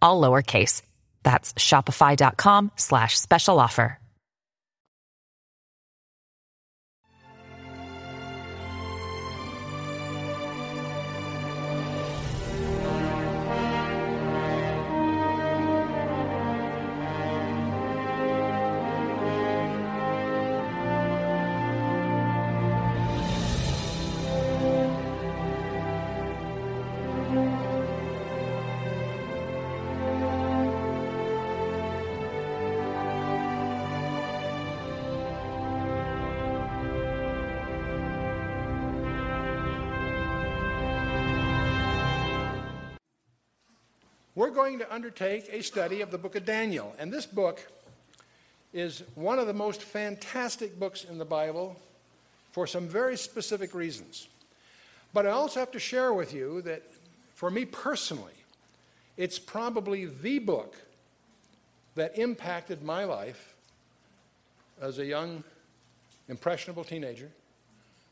all lowercase. That's shopify.com slash special offer. Going to undertake a study of the book of Daniel. And this book is one of the most fantastic books in the Bible for some very specific reasons. But I also have to share with you that for me personally, it's probably the book that impacted my life as a young, impressionable teenager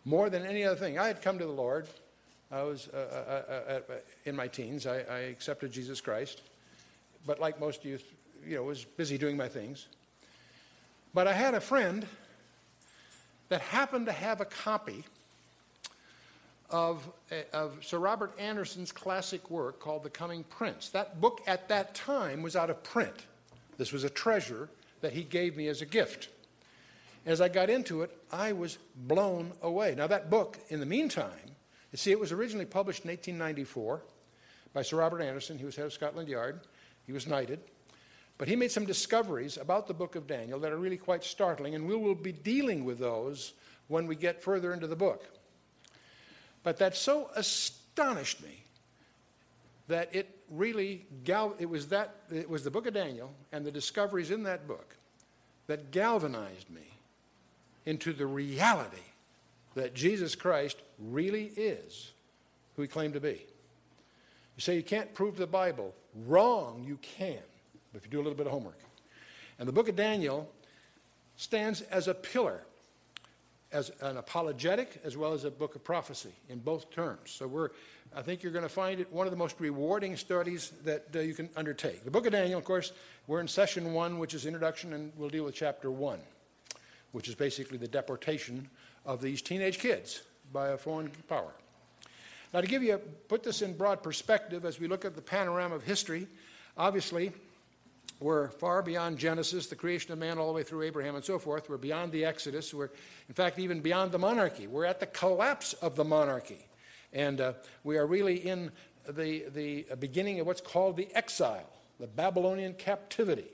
more than any other thing. I had come to the Lord I was uh, uh, uh, uh, in my teens. I, I, accepted Jesus Christ, but like most youth, you know, was busy doing my things. But I had a friend that happened to have a copy of, of Sir Robert Anderson's classic work called The Coming Prince. That book at that time was out of print. This was a treasure that he gave me as a gift. As I got into it, I was blown away. Now, that book, in the meantime, you see, it was originally published in 1894 by Sir Robert Anderson. He was head of Scotland Yard. He was knighted. But he made some discoveries about the book of Daniel that are really quite startling, and we will be dealing with those when we get further into the book. But that so astonished me that it really gal- it was that it was the book of Daniel and the discoveries in that book that galvanized me into the reality that Jesus Christ really is who he claimed to be. You say you can't prove the Bible. Wrong, you can, if you do a little bit of homework. And the book of Daniel stands as a pillar, as an apologetic as well as a book of prophecy in both terms. So we're, I think you're going to find it one of the most rewarding studies that uh, you can undertake. The book of Daniel, of course, we're in session one, which is introduction, and we'll deal with chapter one, which is basically the deportation of these teenage kids by a foreign power. Now, to give you, a, put this in broad perspective as we look at the panorama of history, obviously, we're far beyond Genesis, the creation of man, all the way through Abraham and so forth. We're beyond the Exodus. We're, in fact, even beyond the monarchy. We're at the collapse of the monarchy. And uh, we are really in the, the beginning of what's called the exile, the Babylonian captivity.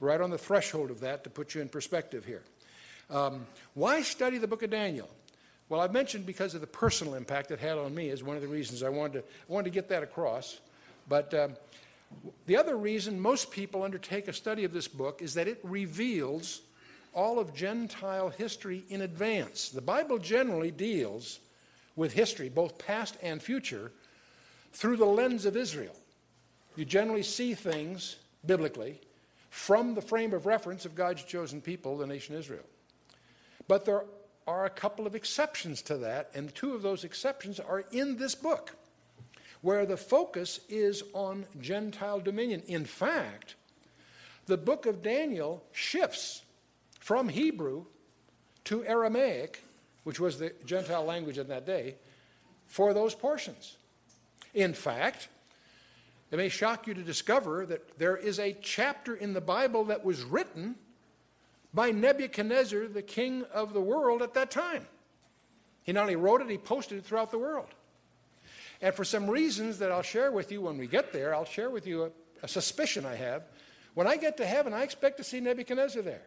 Right on the threshold of that to put you in perspective here. Um, why study the book of Daniel? Well, I've mentioned because of the personal impact it had on me is one of the reasons I wanted to, I wanted to get that across. But um, the other reason most people undertake a study of this book is that it reveals all of Gentile history in advance. The Bible generally deals with history, both past and future, through the lens of Israel. You generally see things biblically from the frame of reference of God's chosen people, the nation Israel. But there are a couple of exceptions to that, and two of those exceptions are in this book, where the focus is on Gentile dominion. In fact, the book of Daniel shifts from Hebrew to Aramaic, which was the Gentile language in that day, for those portions. In fact, it may shock you to discover that there is a chapter in the Bible that was written by Nebuchadnezzar, the king of the world at that time. He not only wrote it, he posted it throughout the world. And for some reasons that I'll share with you when we get there, I'll share with you a, a suspicion I have. When I get to heaven, I expect to see Nebuchadnezzar there.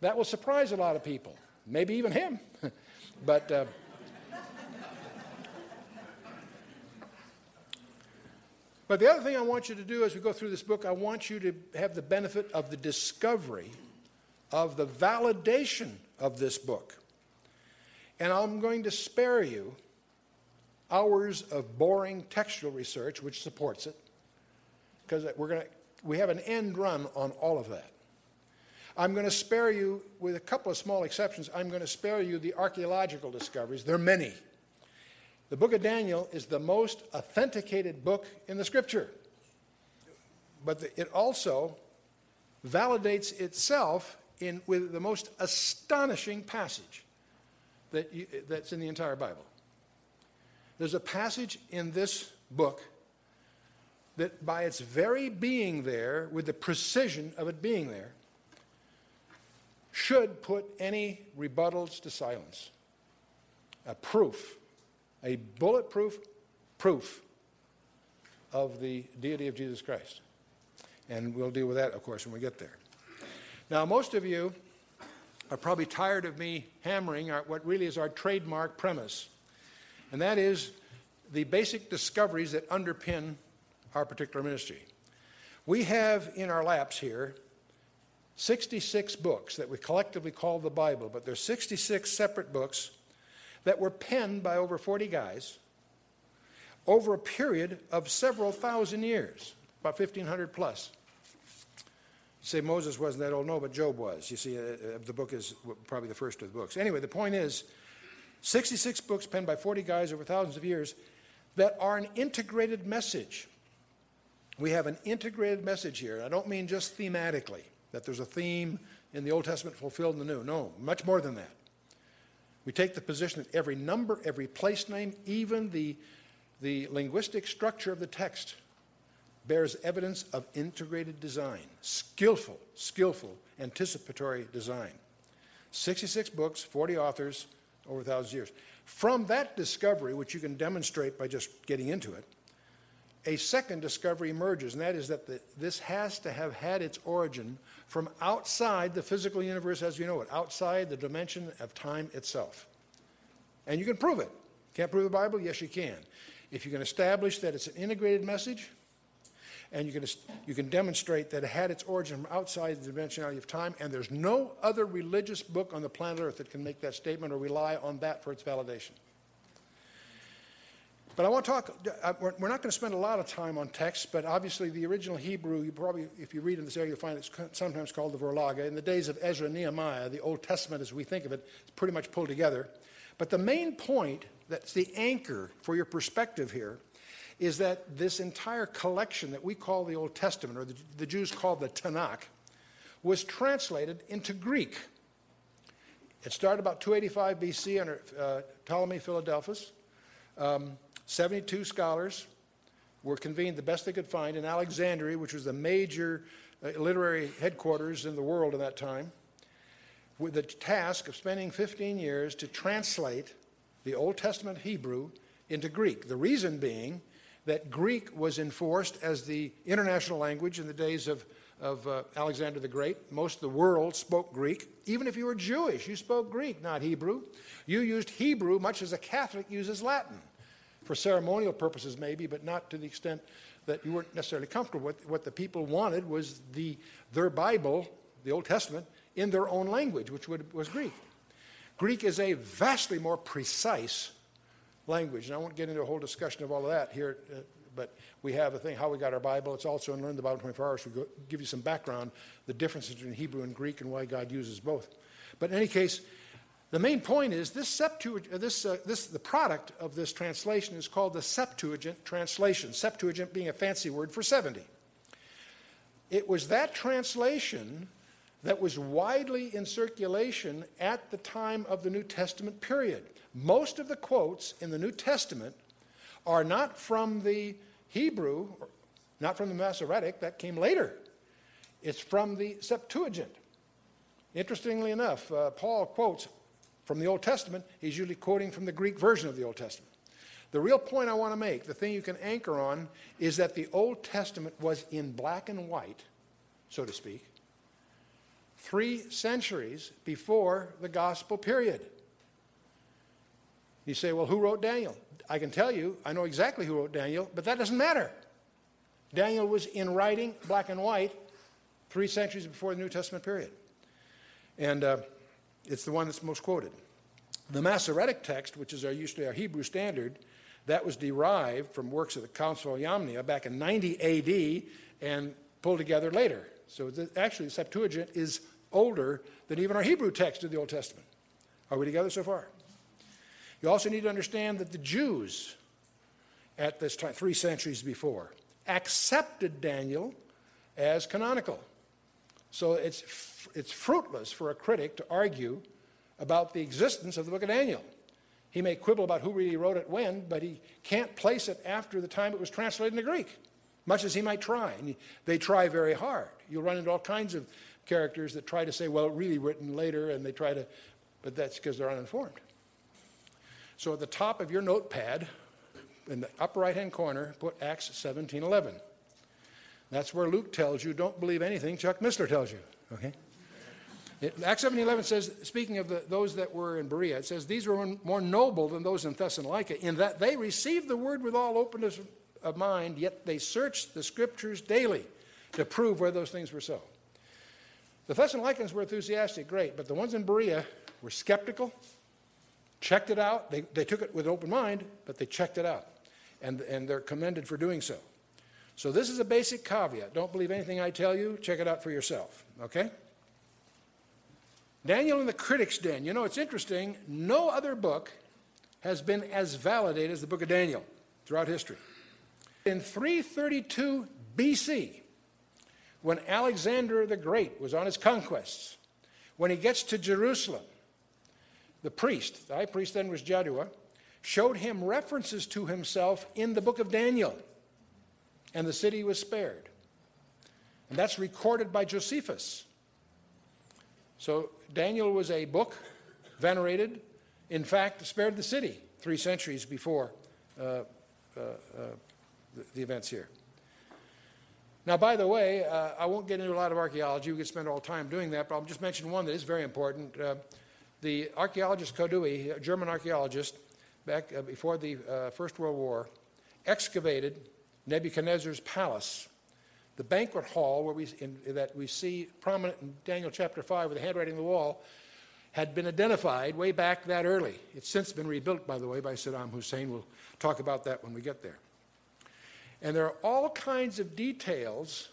That will surprise a lot of people, maybe even him. but uh, But the other thing I want you to do as we go through this book, I want you to have the benefit of the discovery of the validation of this book. And I'm going to spare you hours of boring textual research, which supports it, because we're going to, we have an end run on all of that. I'm going to spare you, with a couple of small exceptions, I'm going to spare you the archaeological discoveries. There are many. The book of Daniel is the most authenticated book in the scripture. But the, it also validates itself in, with the most astonishing passage that you, that's in the entire Bible. There's a passage in this book that, by its very being there, with the precision of it being there, should put any rebuttals to silence. A proof, a bulletproof proof of the deity of Jesus Christ. And we'll deal with that, of course, when we get there. Now, most of you are probably tired of me hammering our, what really is our trademark premise, and that is the basic discoveries that underpin our particular ministry. We have in our laps here 66 books that we collectively call the Bible, but there's 66 separate books that were penned by over 40 guys over a period of several thousand years, about 1500 plus. Say Moses wasn't that old? No, but Job was. You see, uh, uh the book is probably the first of the books. Anyway, the point is 66 books penned by 40 guys over thousands of years that are an integrated message. We have an integrated message here. I don't mean just thematically that there's a theme in the Old Testament fulfilled in the New. No, much more than that. We take the position that every number, every place name, even the, the linguistic structure of the text bears evidence of integrated design, skillful, skillful, anticipatory design. 66 books, 40 authors, over a thousand years. From that discovery, which you can demonstrate by just getting into it, a second discovery emerges, and that is that the, this has to have had its origin from outside the physical universe as we know it, outside the dimension of time itself. And you can prove it. Can't prove the Bible? Yes, you can. If you can establish that it's an integrated message, and you can, you can demonstrate that it had its origin from outside the dimensionality of time, and there's no other religious book on the planet Earth that can make that statement or rely on that for its validation. But I want to talk, uh, we're not going to spend a lot of time on text, but obviously the original Hebrew, you probably, if you read in this area, you'll find it's sometimes called the Vorlage. In the days of Ezra and Nehemiah, the Old Testament as we think of it, is pretty much pulled together. But the main point that's the anchor for your perspective here is that this entire collection that we call the Old Testament, or the, the Jews call the Tanakh, was translated into Greek. It started about 285 BC under uh, Ptolemy Philadelphus. Um, 72 scholars were convened the best they could find in Alexandria, which was the major uh, literary headquarters in the world at that time, with the task of spending 15 years to translate the Old Testament Hebrew into Greek. The reason being that Greek was enforced as the international language in the days of, of uh, Alexander the Great. Most of the world spoke Greek. Even if you were Jewish, you spoke Greek, not Hebrew. You used Hebrew much as a Catholic uses Latin for ceremonial purposes, maybe, but not to the extent that you weren't necessarily comfortable with. What the people wanted was the, their Bible, the Old Testament, in their own language, which would, was Greek. Greek is a vastly more precise language, and I won't get into a whole discussion of all of that here, uh, but we have a thing how we got our Bible. It's also in Learn the Bible 24 Hours. We go, give you some background, the differences between Hebrew and Greek, and why God uses both. But in any case, the main point is this, Septuagint, uh, this, uh, this, the product of this translation is called the Septuagint translation, Septuagint being a fancy word for 70. It was that translation that was widely in circulation at the time of the New Testament period. Most of the quotes in the New Testament are not from the Hebrew, not from the Masoretic, that came later. It's from the Septuagint. Interestingly enough, uh, Paul quotes from the Old Testament, he's usually quoting from the Greek version of the Old Testament. The real point I want to make, the thing you can anchor on, is that the Old Testament was in black and white, so to speak, three centuries before the gospel period. You say, well, who wrote Daniel? I can tell you, I know exactly who wrote Daniel, but that doesn't matter. Daniel was in writing, black and white, three centuries before the New Testament period. And uh, it's the one that's most quoted. The Masoretic text, which is our, to our Hebrew standard, that was derived from works of the Council of Yamnia back in 90 AD and pulled together later. So the, actually, the Septuagint is older than even our Hebrew text of the Old Testament. Are we together so far? You also need to understand that the Jews at this time, three centuries before, accepted Daniel as canonical. So it's, it's fruitless for a critic to argue about the existence of the book of Daniel. He may quibble about who really wrote it when, but he can't place it after the time it was translated into Greek, much as he might try. And they try very hard. You'll run into all kinds of characters that try to say, well, it really written later, and they try to, but that's because they're uninformed. So at the top of your notepad, in the upper right hand corner, put Acts 17:11. That's where Luke tells you, don't believe anything Chuck Missler tells you. Okay? It, Acts 17:11 says, speaking of the, those that were in Berea, it says these were more noble than those in Thessalonica, in that they received the word with all openness of mind, yet they searched the scriptures daily to prove whether those things were so. The Thessalonians were enthusiastic, great, but the ones in Berea were skeptical, checked it out. They, they took it with an open mind, but they checked it out, and, and they're commended for doing so. So, this is a basic caveat. Don't believe anything I tell you, check it out for yourself, okay? Daniel in the Critics' Den. You know, it's interesting. No other book has been as validated as the book of Daniel throughout history. In 332 BC, when Alexander the Great was on his conquests, when he gets to Jerusalem, the priest, the high priest then was Jaddua, showed him references to himself in the book of Daniel, and the city was spared. And that's recorded by Josephus. So Daniel was a book venerated, in fact, spared the city three centuries before uh, uh, uh, the, events here. Now, by the way, uh, I won't get into a lot of archaeology. We could spend all time doing that, but I'll just mention one that is very important. Uh, the archaeologist Koldewey, a German archaeologist, back uh, before the First World War, excavated Nebuchadnezzar's palace the banquet hall where we, in, that we see prominent in Daniel chapter 5 with the handwriting on the wall had been identified way back that early. It's since been rebuilt, by the way, by Saddam Hussein. We'll talk about that when we get there. And there are all kinds of details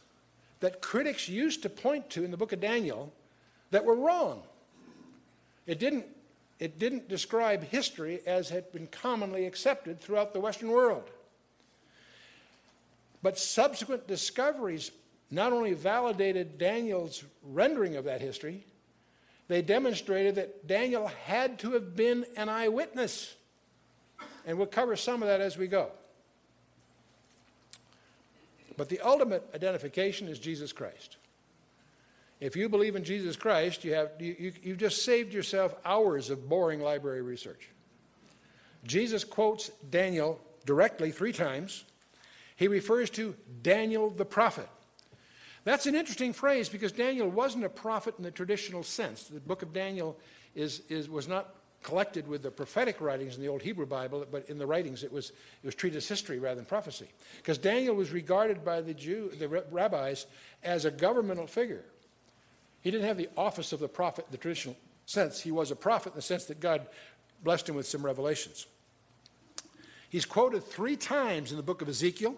that critics used to point to in the book of Daniel that were wrong. It didn't, it didn't describe history as had been commonly accepted throughout the Western world. But subsequent discoveries not only validated Daniel's rendering of that history, they demonstrated that Daniel had to have been an eyewitness. And we'll cover some of that as we go. But the ultimate identification is Jesus Christ. If you believe in Jesus Christ, you have, you, you, you've just saved yourself hours of boring library research. Jesus quotes Daniel directly three times he refers to Daniel the prophet. That's an interesting phrase because Daniel wasn't a prophet in the traditional sense. The book of Daniel is, is, was not collected with the prophetic writings in the Old Hebrew Bible, but in the writings it was, it was treated as history rather than prophecy. Because Daniel was regarded by the, Jew, the rabbis as a governmental figure. He didn't have the office of the prophet in the traditional sense. He was a prophet in the sense that God blessed him with some revelations. He's quoted three times in the book of Ezekiel,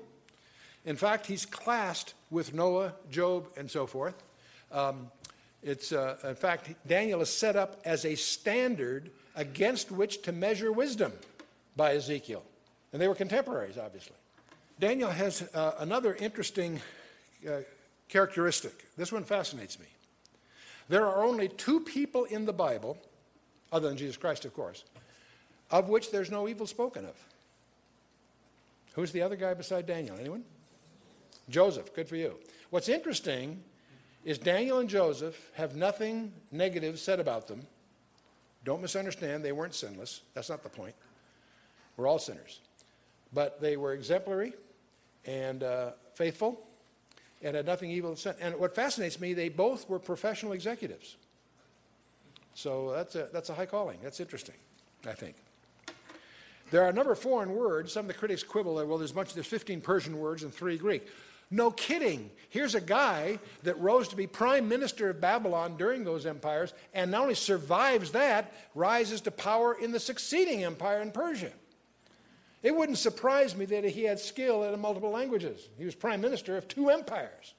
in fact, he's classed with Noah, Job, and so forth. Um, it's, uh, in fact, Daniel is set up as a standard against which to measure wisdom by Ezekiel. And they were contemporaries, obviously. Daniel has uh, another interesting uh, characteristic. This one fascinates me. There are only two people in the Bible, other than Jesus Christ, of course, of which there's no evil spoken of. Who's the other guy beside Daniel? Anyone? Joseph, good for you. What's interesting is Daniel and Joseph have nothing negative said about them. Don't misunderstand, they weren't sinless. That's not the point. We're all sinners. But they were exemplary and uh, faithful and had nothing evil. And what fascinates me, they both were professional executives. So that's a, that's a high calling. That's interesting, I think. There are a number of foreign words. Some of the critics quibble that, well, there's, much, there's 15 Persian words and three Greek. No kidding. Here's a guy that rose to be prime minister of Babylon during those empires, and not only survives that, rises to power in the succeeding empire in Persia. It wouldn't surprise me that he had skill in multiple languages. He was prime minister of two empires.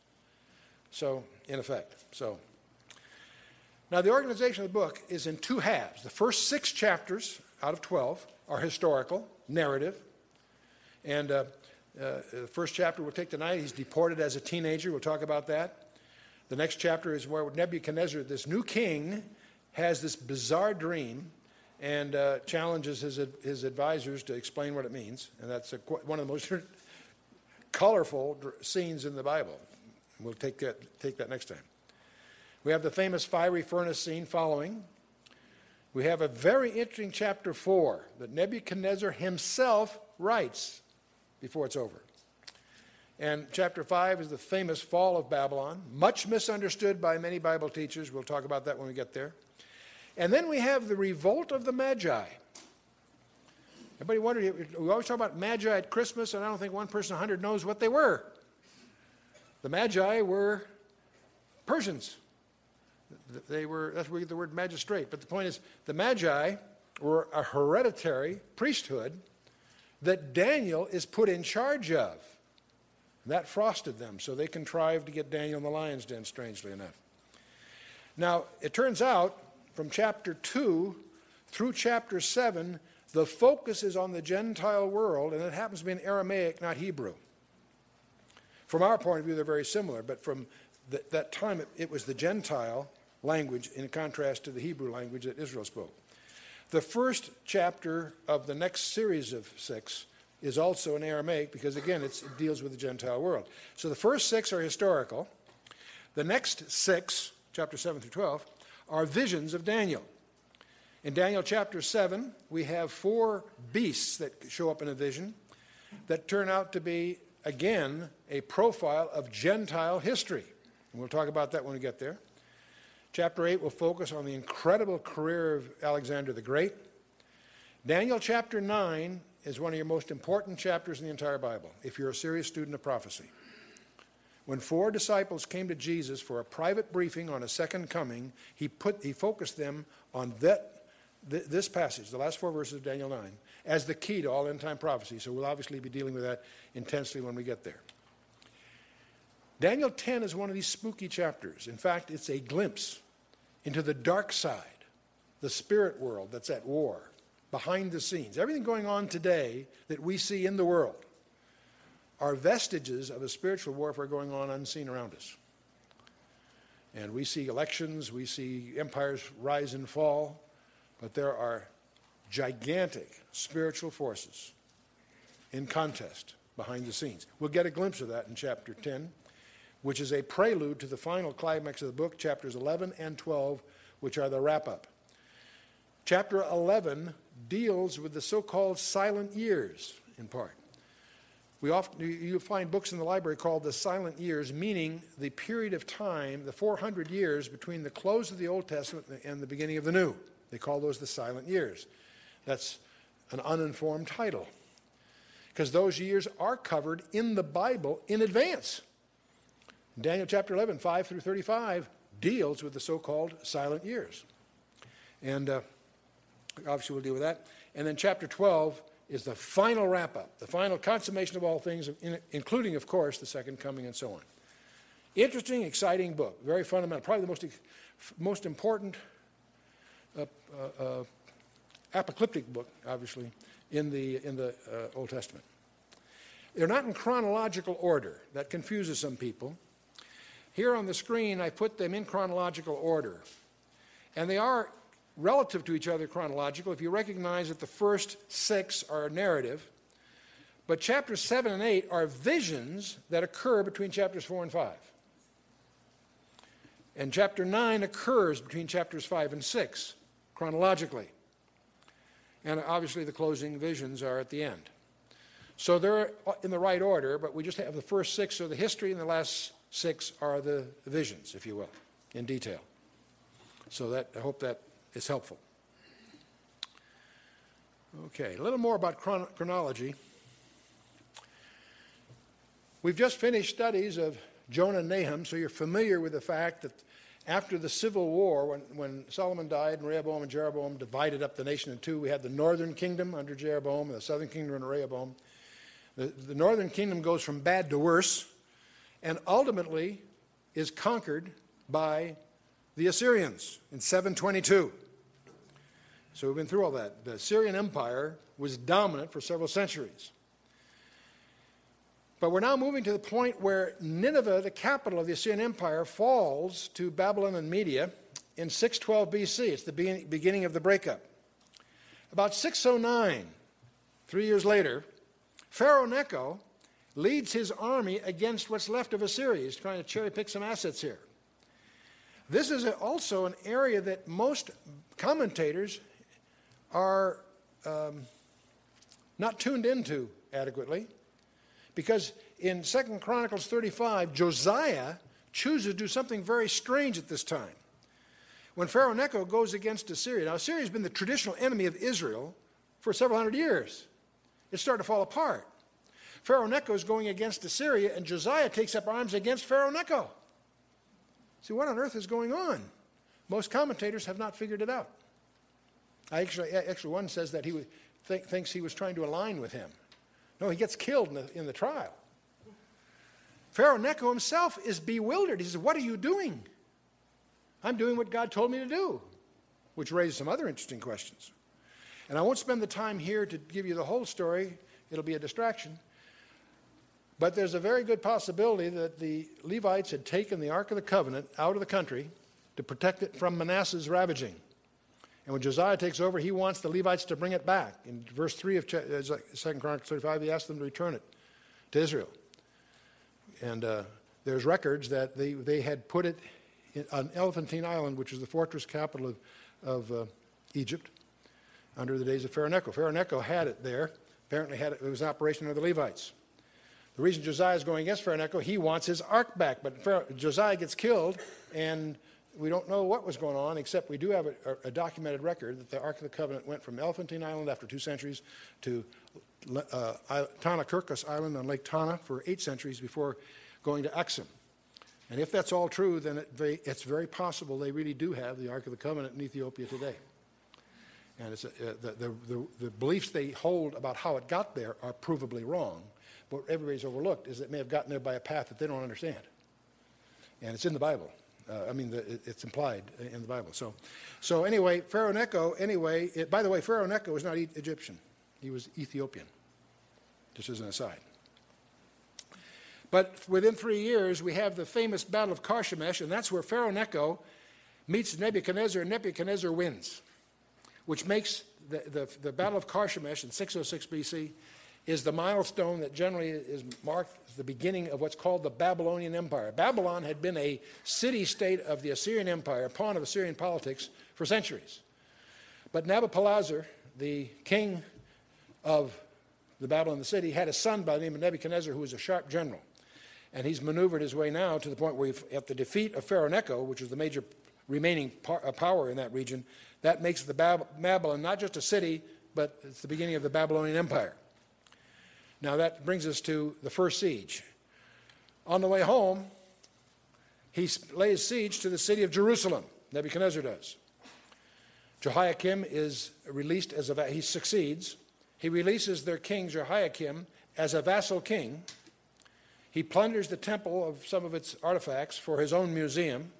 So, in effect. So, now the organization of the book is in two halves. The first six chapters out of 12 are historical, narrative. And uh, uh, the first chapter we'll take tonight, he's deported as a teenager. We'll talk about that. The next chapter is where Nebuchadnezzar, this new king, has this bizarre dream and uh, challenges his, his advisors to explain what it means. And that's a, one of the most colorful scenes in the Bible. We'll take that, take that next time. We have the famous fiery furnace scene following. We have a very interesting chapter 4 that Nebuchadnezzar himself writes before it's over. And chapter 5 is the famous fall of Babylon, much misunderstood by many Bible teachers. We'll talk about that when we get there. And then we have the revolt of the Magi. Everybody wondered, we always talk about Magi at Christmas, and I don't think one person in 100 knows what they were. The Magi were Persians. They were, that's where we get the word magistrate. But the point is, the Magi were a hereditary priesthood that Daniel is put in charge of. That frosted them, so they contrived to get Daniel in the lion's den, strangely enough. Now, it turns out from chapter 2 through chapter 7, the focus is on the Gentile world, and it happens to be in Aramaic, not Hebrew. From our point of view, they're very similar, but from the, that time, it, it was the Gentile language in contrast to the Hebrew language that Israel spoke. The first chapter of the next series of six is also in Aramaic because, again, it deals with the Gentile world. So the first six are historical. The next six, chapter 7 through 12, are visions of Daniel. In Daniel chapter 7, we have four beasts that show up in a vision that turn out to be, again, a profile of Gentile history. And we'll talk about that when we get there. Chapter 8 will focus on the incredible career of Alexander the Great. Daniel chapter 9 is one of your most important chapters in the entire Bible, if you're a serious student of prophecy. When four disciples came to Jesus for a private briefing on a second coming, he, put, he focused them on that, th- this passage, the last four verses of Daniel 9, as the key to all end time prophecy. So we'll obviously be dealing with that intensely when we get there. Daniel 10 is one of these spooky chapters. In fact, it's a glimpse into the dark side, the spirit world that's at war, behind the scenes. Everything going on today that we see in the world are vestiges of a spiritual warfare going on unseen around us. And we see elections, we see empires rise and fall, but there are gigantic spiritual forces in contest behind the scenes. We'll get a glimpse of that in chapter 10, which is a prelude to the final climax of the book, chapters 11 and 12, which are the wrap up. Chapter 11 deals with the so called silent years, in part. We often, you find books in the library called the silent years, meaning the period of time, the 400 years between the close of the Old Testament and the beginning of the New. They call those the silent years. That's an uninformed title. Because those years are covered in the Bible in advance. Daniel chapter 11, 5 through 35, deals with the so called silent years. And uh, obviously, we'll deal with that. And then chapter 12 is the final wrap up, the final consummation of all things, including, of course, the second coming and so on. Interesting, exciting book, very fundamental, probably the most, most important uh, uh, uh, apocalyptic book, obviously, in the, in the uh, Old Testament. They're not in chronological order. That confuses some people. Here on the screen, I put them in chronological order. And they are relative to each other chronological if you recognize that the first six are narrative, but chapters 7 and 8 are visions that occur between chapters 4 and 5. And chapter 9 occurs between chapters 5 and 6 chronologically. And obviously, the closing visions are at the end. So they're in the right order, but we just have the first six are the history, and the last six are the visions, if you will, in detail. So that I hope that is helpful. Okay, a little more about chron- chronology. We've just finished studies of Jonah and Nahum, so you're familiar with the fact that after the civil war, when, when Solomon died and Rehoboam and Jeroboam divided up the nation in two, we had the northern kingdom under Jeroboam and the southern kingdom under Rehoboam. The, the northern kingdom goes from bad to worse and ultimately is conquered by the Assyrians in 722. So we've been through all that. The Assyrian Empire was dominant for several centuries. But we're now moving to the point where Nineveh, the capital of the Assyrian Empire, falls to Babylon and Media in 612 BC. It's the beginning of the breakup. About 609, three years later, Pharaoh Necho leads his army against what's left of Assyria. He's trying to cherry pick some assets here. This is also an area that most commentators are um, not tuned into adequately because in 2 Chronicles 35, Josiah chooses to do something very strange at this time. When Pharaoh Necho goes against Assyria, now Assyria has been the traditional enemy of Israel for several hundred years. It's starting to fall apart. Pharaoh Necho is going against Assyria, and Josiah takes up arms against Pharaoh Necho. See, what on earth is going on? Most commentators have not figured it out. I actually, actually one says that he th- thinks he was trying to align with him. No, he gets killed in the, in the trial. Pharaoh Necho himself is bewildered. He says, What are you doing? I'm doing what God told me to do, which raises some other interesting questions. And I won't spend the time here to give you the whole story, it'll be a distraction. But there's a very good possibility that the Levites had taken the Ark of the Covenant out of the country to protect it from Manasseh's ravaging. And when Josiah takes over, he wants the Levites to bring it back. In verse 3 of 2 uh, Chronicles 35, he asks them to return it to Israel. And uh, there's records that they, they had put it on Elephantine Island, which is the fortress capital of, of uh, Egypt, under the days of Pharaoh Necho. Pharaoh Necho had it there. Apparently, had it, it was an operation of the Levites. The reason Josiah is going against Pharaoh Necho, he wants his ark back. But Pharaoh, Josiah gets killed, and we don't know what was going on, except we do have a, a, documented record that the Ark of the Covenant went from Elephantine Island after two centuries to uh, Tana Island on Lake Tana for eight centuries before going to Axum. And if that's all true, then it, it's very possible they really do have the Ark of the Covenant in Ethiopia today. And a, uh, the, the, the, the beliefs they hold about how it got there are provably wrong. What everybody's overlooked is it may have gotten there by a path that they don't understand. And it's in the Bible. Uh, I mean, the, it, it's implied in the Bible. So, so anyway, Pharaoh Necho, anyway, it, by the way, Pharaoh Necho was not Egyptian, he was Ethiopian, just as an aside. But within three years, we have the famous Battle of Carchemish, and that's where Pharaoh Necho meets Nebuchadnezzar, and Nebuchadnezzar wins, which makes the, the, the Battle of Carchemish in 606 BC is the milestone that generally is marked as the beginning of what's called the Babylonian Empire. Babylon had been a city state of the Assyrian Empire, a pawn of Assyrian politics for centuries. But Nabopolassar, the king of the Babylon the city, had a son by the name of Nebuchadnezzar who was a sharp general. And he's maneuvered his way now to the point where, at the defeat of Pharaoh Necho, which was the major remaining uh, power in that region, that makes the Babylon not just a city, but it's the beginning of the Babylonian Empire. Now that brings us to the first siege. On the way home, he lays siege to the city of Jerusalem. Nebuchadnezzar does. Jehoiakim is released as a he succeeds. He releases their king Jehoiakim as a vassal king. He plunders the temple of some of its artifacts for his own museum.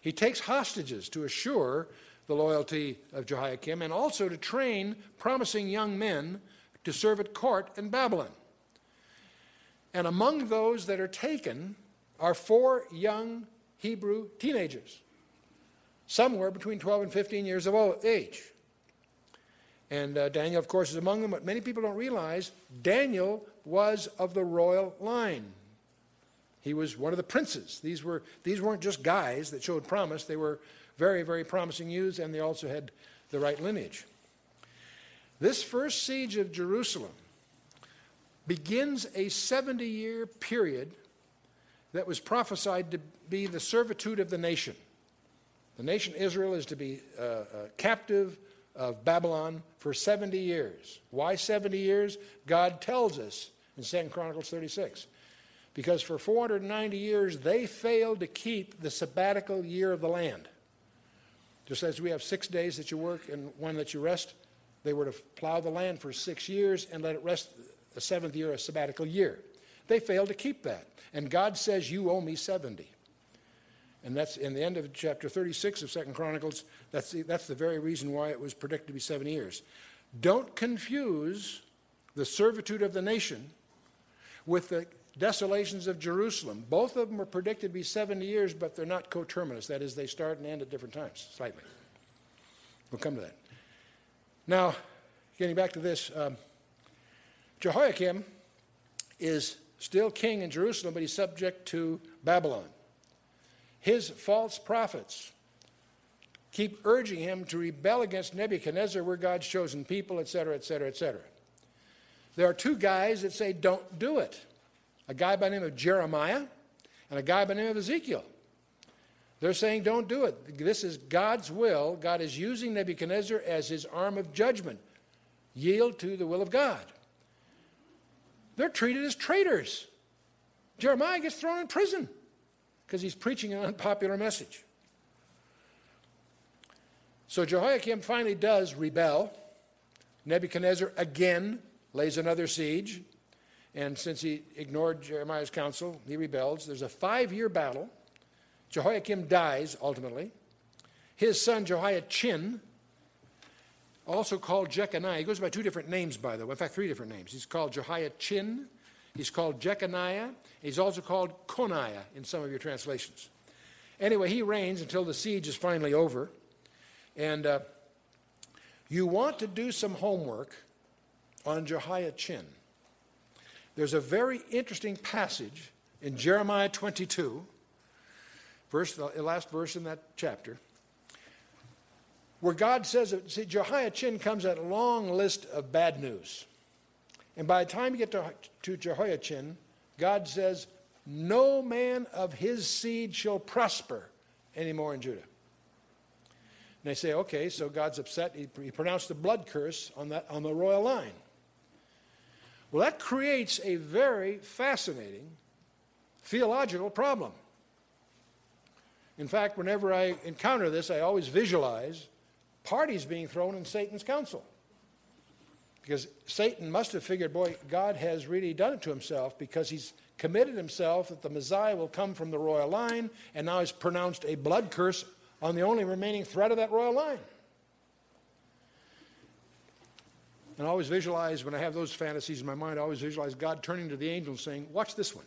He takes hostages to assure the loyalty of Jehoiakim and also to train promising young men to serve at court in Babylon. And among those that are taken are four young Hebrew teenagers, somewhere between 12 and 15 years of age. And uh, Daniel, of course, is among them, but many people don't realize Daniel was of the royal line. He was one of the princes. These, were, these weren't just guys that showed promise, they were very, very promising youths, and they also had the right lineage. This first siege of Jerusalem begins a 70 year period that was prophesied to be the servitude of the nation. The nation Israel is to be uh, uh, captive of Babylon for 70 years. Why 70 years? God tells us in 2 Chronicles 36. because for 490 years they failed to keep the sabbatical year of the land. Just as we have six days that you work and one that you rest, they were to plow the land for six years and let it rest the seventh year, a sabbatical year. They failed to keep that. And God says, You owe me 70. And that's in the end of chapter 36 of Second Chronicles. That's the, that's the very reason why it was predicted to be seven years. Don't confuse the servitude of the nation with the desolations of Jerusalem. Both of them are predicted to be 70 years, but they're not coterminous. That is, they start and end at different times, slightly. We'll come to that. Now, getting back to this, um, Jehoiakim is still king in Jerusalem, but he's subject to Babylon. His false prophets keep urging him to rebel against Nebuchadnezzar, we're God's chosen people, etc., etc., etc. There are two guys that say, don't do it a guy by the name of Jeremiah and a guy by the name of Ezekiel. They're saying, don't do it. This is God's will. God is using Nebuchadnezzar as his arm of judgment. Yield to the will of God. They're treated as traitors. Jeremiah gets thrown in prison because he's preaching an unpopular message. So Jehoiakim finally does rebel. Nebuchadnezzar again lays another siege. And since he ignored Jeremiah's counsel, he rebels. There's a five year battle. Jehoiakim dies ultimately. His son Jehoiachin, also called Jeconiah, he goes by two different names, by the way, in fact, three different names. He's called Jehoiachin, he's called Jeconiah, he's also called Coniah in some of your translations. Anyway, he reigns until the siege is finally over. And uh, you want to do some homework on Jehoiachin. There's a very interesting passage in Jeremiah 22, verse, the last verse in that chapter, where God says, see, Jehoiachin comes at a long list of bad news. And by the time you get to, to Jehoiachin, God says, No man of his seed shall prosper anymore in Judah. And they say, okay, so God's upset. He, he pronounced the blood curse on, that, on the royal line. Well, that creates a very fascinating theological problem. In fact, whenever I encounter this, I always visualize parties being thrown in Satan's council. Because Satan must have figured, boy, God has really done it to himself because he's committed himself that the Messiah will come from the royal line, and now he's pronounced a blood curse on the only remaining thread of that royal line. And I always visualize, when I have those fantasies in my mind, I always visualize God turning to the angel and saying, Watch this one.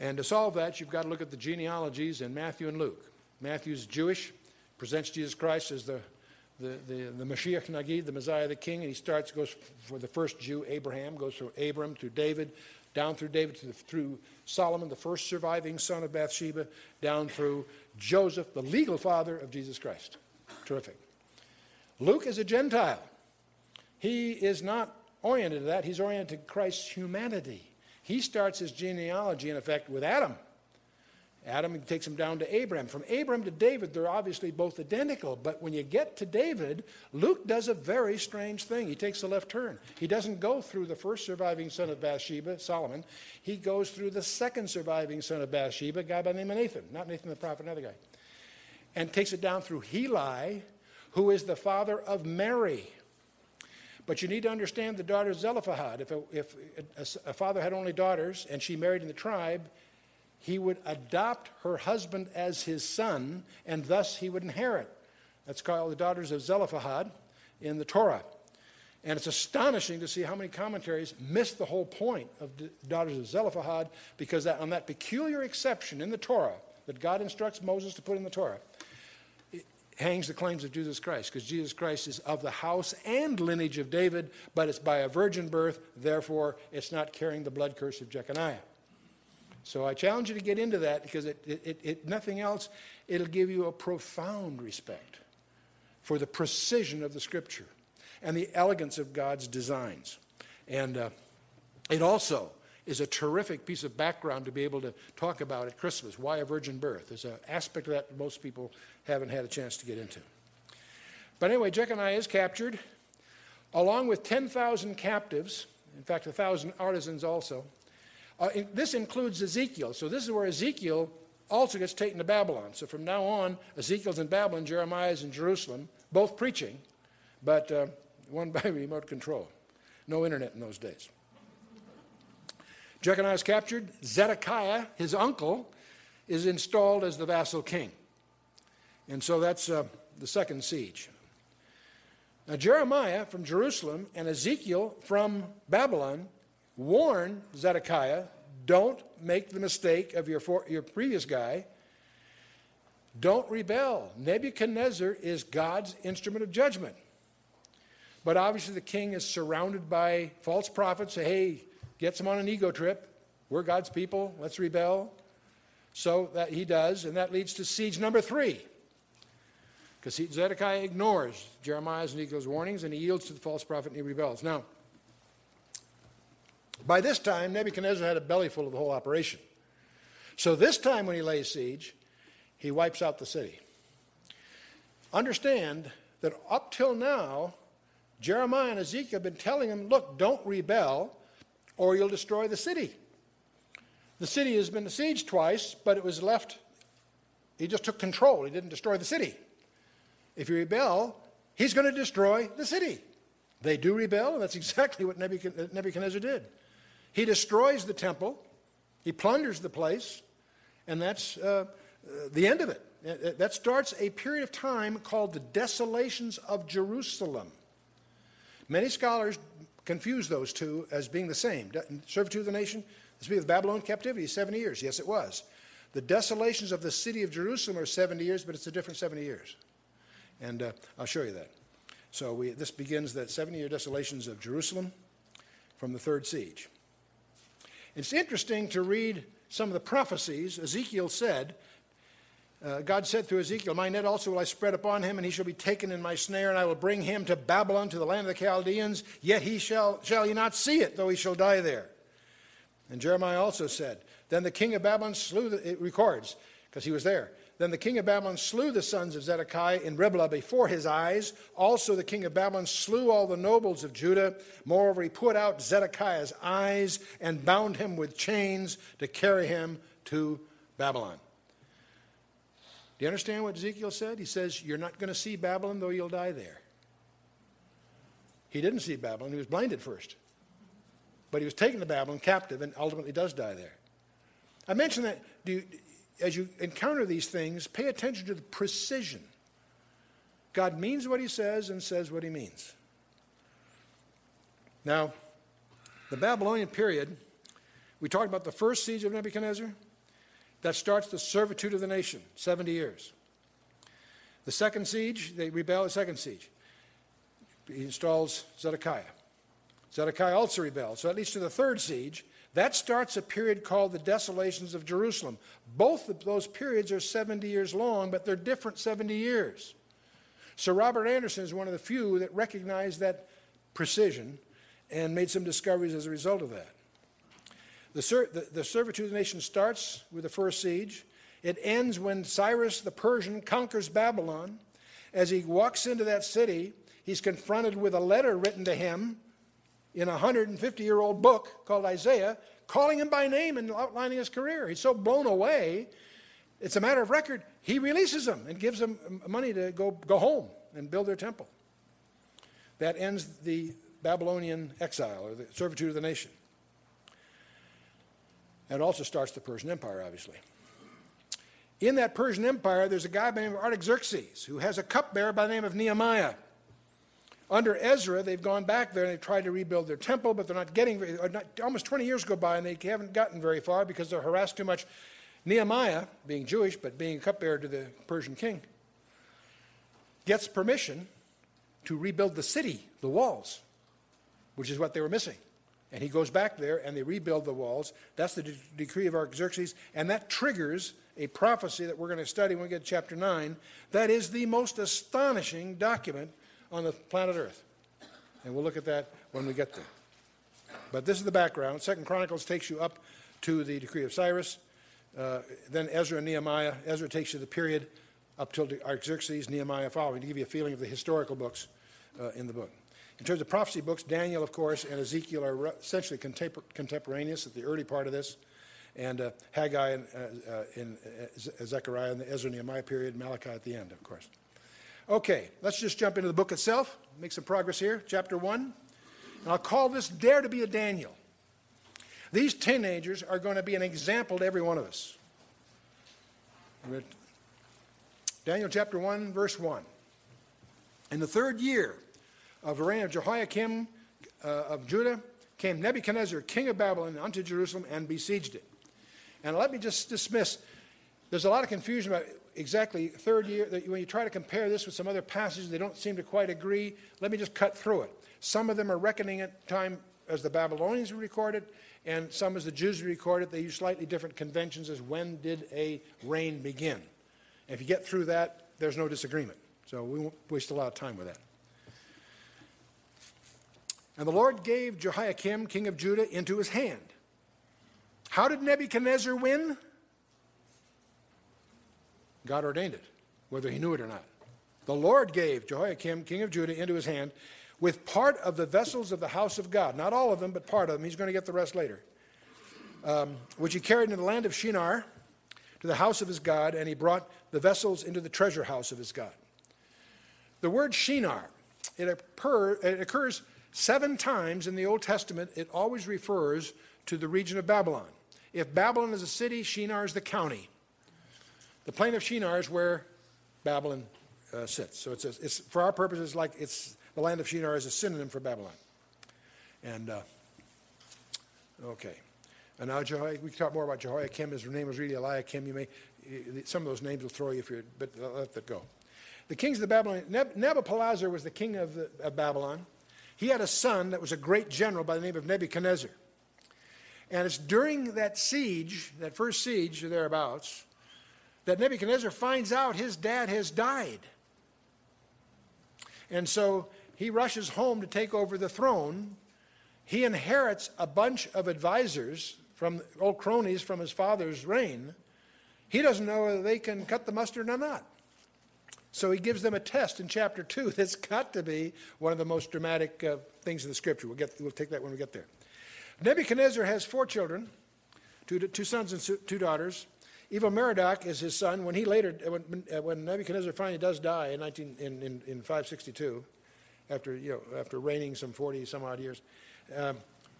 And to solve that, you've got to look at the genealogies in Matthew and Luke. Matthew's Jewish, presents Jesus Christ as the, the, the, the Mashiach Nagid, the Messiah, the King, and he starts, goes for the first Jew, Abraham, goes from Abram to David, down through David to the, through Solomon, the first surviving son of Bathsheba, down through Joseph, the legal father of Jesus Christ. Terrific. Luke is a Gentile. He is not oriented to that, he's oriented to Christ's humanity. He starts his genealogy, in effect, with Adam. Adam takes him down to Abraham. From Abraham to David, they're obviously both identical. But when you get to David, Luke does a very strange thing. He takes a left turn. He doesn't go through the first surviving son of Bathsheba, Solomon. He goes through the second surviving son of Bathsheba, a guy by the name of Nathan. Not Nathan the prophet, another guy. And takes it down through Heli, who is the father of Mary. But you need to understand the daughter of Zelophehad. If, a, if a, a father had only daughters and she married in the tribe, he would adopt her husband as his son, and thus he would inherit. That's called the daughters of Zelophehad in the Torah. And it's astonishing to see how many commentaries miss the whole point of the daughters of Zelophehad because that, on that peculiar exception in the Torah that God instructs Moses to put in the Torah, hangs the claims of Jesus Christ because Jesus Christ is of the house and lineage of David, but it's by a virgin birth, therefore, it's not carrying the blood curse of Jeconiah. So I challenge you to get into that because it, it, it, nothing else, it'll give you a profound respect for the precision of the scripture and the elegance of God's designs. And uh, it also is a terrific piece of background to be able to talk about at Christmas. Why a virgin birth? There's an aspect of that most people haven't had a chance to get into. But anyway, Jeconiah is captured, along with 10,000 captives, in fact, 1,000 artisans also. Uh, this includes Ezekiel. So this is where Ezekiel also gets taken to Babylon. So from now on, Ezekiel's in Babylon, Jeremiah's in Jerusalem, both preaching, but uh, one by remote control. No internet in those days. Jeconiah is captured. Zedekiah, his uncle, is installed as the vassal king. And so that's uh, the second siege. Now, Jeremiah from Jerusalem and Ezekiel from Babylon warn Zedekiah don't make the mistake of your, for, your previous guy. Don't rebel. Nebuchadnezzar is God's instrument of judgment. But obviously, the king is surrounded by false prophets. Hey, gets him on an ego trip. We're God's people. Let's rebel. So that he does, and that leads to siege number three. Because Zedekiah ignores Jeremiah's and Ezekiel's warnings, and he yields to the false prophet and he rebels. Now, by this time, Nebuchadnezzar had a belly full of the whole operation. So this time, when he lays siege, he wipes out the city. Understand that up till now, Jeremiah and Ezekiel have been telling him, look, don't rebel or you'll destroy the city. The city has been besieged twice, but it was left, he just took control. He didn't destroy the city. If you rebel, he's going to destroy the city. They do rebel, and that's exactly what Nebuchadnezzar did. He destroys the temple, he plunders the place, and that's uh, uh the end of it. Uh, that starts a period of time called the desolations of Jerusalem. Many scholars confuse those two as being the same. Servitude of the nation, the speak of Babylon captivity, 70 years. Yes, it was. The desolations of the city of Jerusalem are 70 years, but it's a different 70 years. And uh, I'll show you that. So we, this begins the 70 year desolations of Jerusalem from the third siege. It's interesting to read some of the prophecies. Ezekiel said, uh, God said through Ezekiel, My net also will I spread upon him, and he shall be taken in my snare, and I will bring him to Babylon, to the land of the Chaldeans, yet he shall, shall he not see it, though he shall die there. And Jeremiah also said, Then the king of Babylon slew, the, it records, because he was there. Then the king of Babylon slew the sons of Zedekiah in Riblah before his eyes. Also the king of Babylon slew all the nobles of Judah. Moreover, he put out Zedekiah's eyes and bound him with chains to carry him to Babylon. Do you understand what Ezekiel said? He says, You're not going to see Babylon, though you'll die there. He didn't see Babylon, he was blinded first. But he was taken to Babylon captive and ultimately does die there. I mentioned that you, as you encounter these things, pay attention to the precision. God means what he says and says what he means. Now, the Babylonian period, we talked about the first siege of Nebuchadnezzar. That starts the servitude of the nation, 70 years. The second siege, they rebel the second siege. He installs Zedekiah. Zedekiah also rebels. So that leads to the third siege. That starts a period called the desolations of Jerusalem. Both of those periods are 70 years long, but they're different 70 years. Sir Robert Anderson is one of the few that recognized that precision and made some discoveries as a result of that. The, ser- the, the servitude of the nation starts with the first siege. It ends when Cyrus the Persian conquers Babylon. As he walks into that city, he's confronted with a letter written to him in a 150 year old book called Isaiah, calling him by name and outlining his career. He's so blown away, it's a matter of record. He releases them and gives them money to go, go home and build their temple. That ends the Babylonian exile or the servitude of the nation. And also starts the Persian Empire, obviously. In that Persian Empire, there's a guy by the name of Artaxerxes who has a cupbearer by the name of Nehemiah. Under Ezra, they've gone back there and they've tried to rebuild their temple, but they're not getting almost 20 years go by and they haven't gotten very far because they're harassed too much. Nehemiah, being Jewish but being a cupbearer to the Persian king, gets permission to rebuild the city, the walls, which is what they were missing. And he goes back there and they rebuild the walls. That's the de- decree of Artaxerxes. And that triggers a prophecy that we're going to study when we get to chapter 9. That is the most astonishing document on the planet Earth. And we'll look at that when we get there. But this is the background. Second Chronicles takes you up to the decree of Cyrus. Uh, then Ezra and Nehemiah. Ezra takes you the period up till Artaxerxes, Nehemiah following, to give you a feeling of the historical books uh, in the book. In terms of prophecy books, Daniel, of course, and Ezekiel are essentially contemporaneous at the early part of this, and uh, Haggai and, uh, uh, in uh, Zechariah in the Ezra Nehemiah period, Malachi at the end, of course. Okay, let's just jump into the book itself, make some progress here. Chapter 1. And I'll call this Dare to be a Daniel. These teenagers are going to be an example to every one of us. Daniel chapter 1, verse 1. In the third year of the reign of Jehoiakim uh, of Judah came Nebuchadnezzar, king of Babylon, unto Jerusalem and besieged it. And let me just dismiss there's a lot of confusion about exactly third year. When you try to compare this with some other passages, they don't seem to quite agree. Let me just cut through it. Some of them are reckoning it time as the Babylonians recorded, and some as the Jews recorded. They use slightly different conventions as when did a reign begin. If you get through that, there's no disagreement. So we won't waste a lot of time with that. And the Lord gave Jehoiakim, king of Judah, into his hand. How did Nebuchadnezzar win? God ordained it, whether he knew it or not. The Lord gave Jehoiakim, king of Judah, into his hand with part of the vessels of the house of God. Not all of them, but part of them. He's going to get the rest later. Um, which he carried into the land of Shinar to the house of his God, and he brought the vessels into the treasure house of his God. The word Shinar, it, occur, it occurs seven times in the Old Testament. It always refers to the region of Babylon. If Babylon is a city, Shinar is the county. The plain of Shinar is where Babylon uh, sits. So it's, a, it's, for our purposes, like it's the land of Shinar is a synonym for Babylon. And uh, okay, and now Jehoiakim, we can talk more about Jehoiakim. His name was really Eliakim. You may some of those names will throw you if you're, but let that go. The kings of the Babylon. Neb, Nebuchadnezzar was the king of, the, of Babylon. He had a son that was a great general by the name of Nebuchadnezzar. And it's during that siege, that first siege or thereabouts, that Nebuchadnezzar finds out his dad has died. And so he rushes home to take over the throne. He inherits a bunch of advisors from old cronies from his father's reign. He doesn't know whether they can cut the mustard or not. So he gives them a test in chapter 2 that's got to be one of the most dramatic uh, things in the scripture. We'll, get, we'll take that when we get there. Nebuchadnezzar has four children, two, two sons and two daughters. Evil Merodach is his son. When he later, when, when Nebuchadnezzar finally does die in, 19, in, in, in 562, after, you know, after reigning some 40 some odd years, um,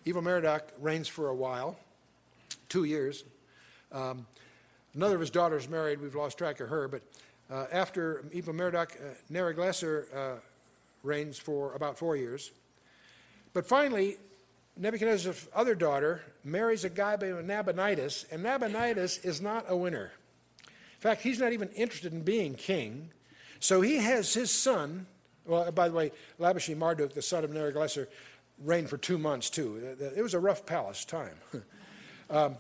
Merodach reigns for a while, two years. Um, another of his daughters married. We've lost track of her. But uh, after Evil Merodach, uh, uh, reigns for about four years. But finally, Nebuchadnezzar's other daughter marries a guy by Nabonidus, and Nabonidus is not a winner. In fact, he's not even interested in being king. So he has his son, well, by the way, Labashi Marduk, the son of Neriglissar, reigned for two months too. It was a rough palace time. um,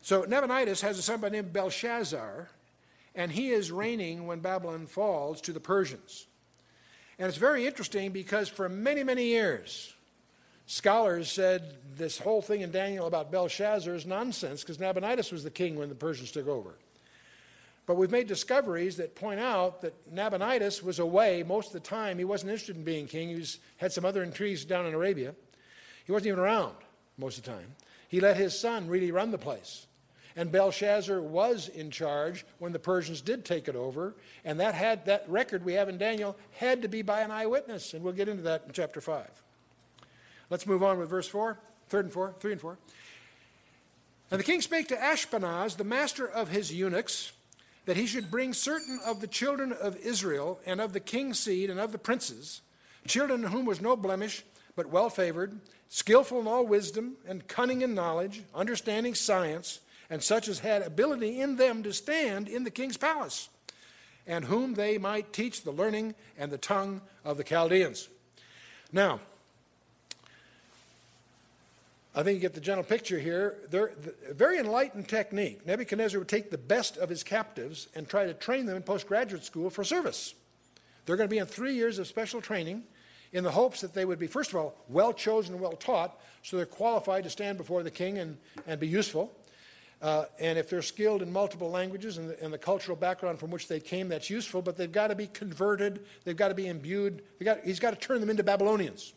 so Nabonidus has a son by the name of Belshazzar, and he is reigning when Babylon falls to the Persians. And it's very interesting because for many, many years, Scholars said this whole thing in Daniel about Belshazzar is nonsense because Nabonidus was the king when the Persians took over. But we've made discoveries that point out that Nabonidus was away most of the time. He wasn't interested in being king. He was, had some other intrigues down in Arabia. He wasn't even around most of the time. He let his son really run the place. And Belshazzar was in charge when the Persians did take it over. And that had that record we have in Daniel had to be by an eyewitness. And we'll get into that in chapter 5. Let's move on with verse 4, third and 4, 3 and 4. And the king spake to Ashpenaz, the master of his eunuchs, that he should bring certain of the children of Israel, and of the king's seed, and of the princes, children in whom was no blemish, but well favored, skillful in all wisdom, and cunning in knowledge, understanding science, and such as had ability in them to stand in the king's palace, and whom they might teach the learning and the tongue of the Chaldeans. Now, I think you get the general picture here. They're, very enlightened technique. Nebuchadnezzar would take the best of his captives and try to train them in postgraduate school for service. They're going to be in three years of special training in the hopes that they would be, first of all, well chosen and well taught, so they're qualified to stand before the king and, and be useful. Uh, and if they're skilled in multiple languages and the, and the, cultural background from which they came, that's useful, but they've got to be converted, they've got to be imbued, got, he's got to turn them into Babylonians.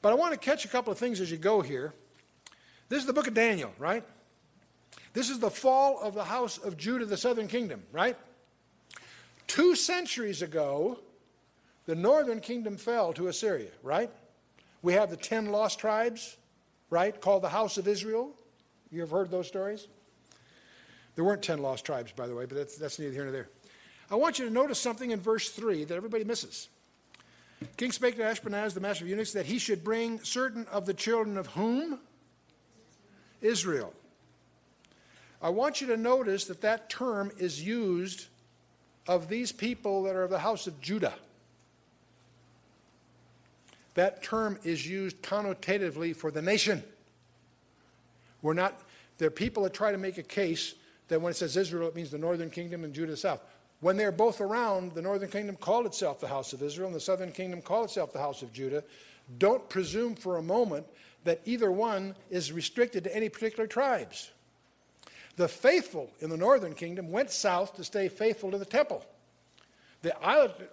But I want to catch a couple of things as you go here. This is the book of Daniel, right? This is the fall of the house of Judah, the southern kingdom, right? Two centuries ago, the northern kingdom fell to Assyria, right? We have the ten lost tribes, right, called the house of Israel. You have heard those stories? There weren't 10 lost tribes, by the way, but that's, that's neither here nor there. I want you to notice something in verse 3 that everybody misses. King spake to Ashpenaz, the master of eunuchs, that he should bring certain of the children of whom? Israel. I want you to notice that that term is used of these people that are of the house of Judah. That term is used connotatively for the nation. We're not, there are people that try to make a case that when it says Israel, it means the northern kingdom and Judah south. When they're both around, the northern kingdom called itself the house of Israel, and the southern kingdom called itself the house of Judah. Don't presume for a moment that either one is restricted to any particular tribes. The faithful in the northern kingdom went south to stay faithful to the temple. The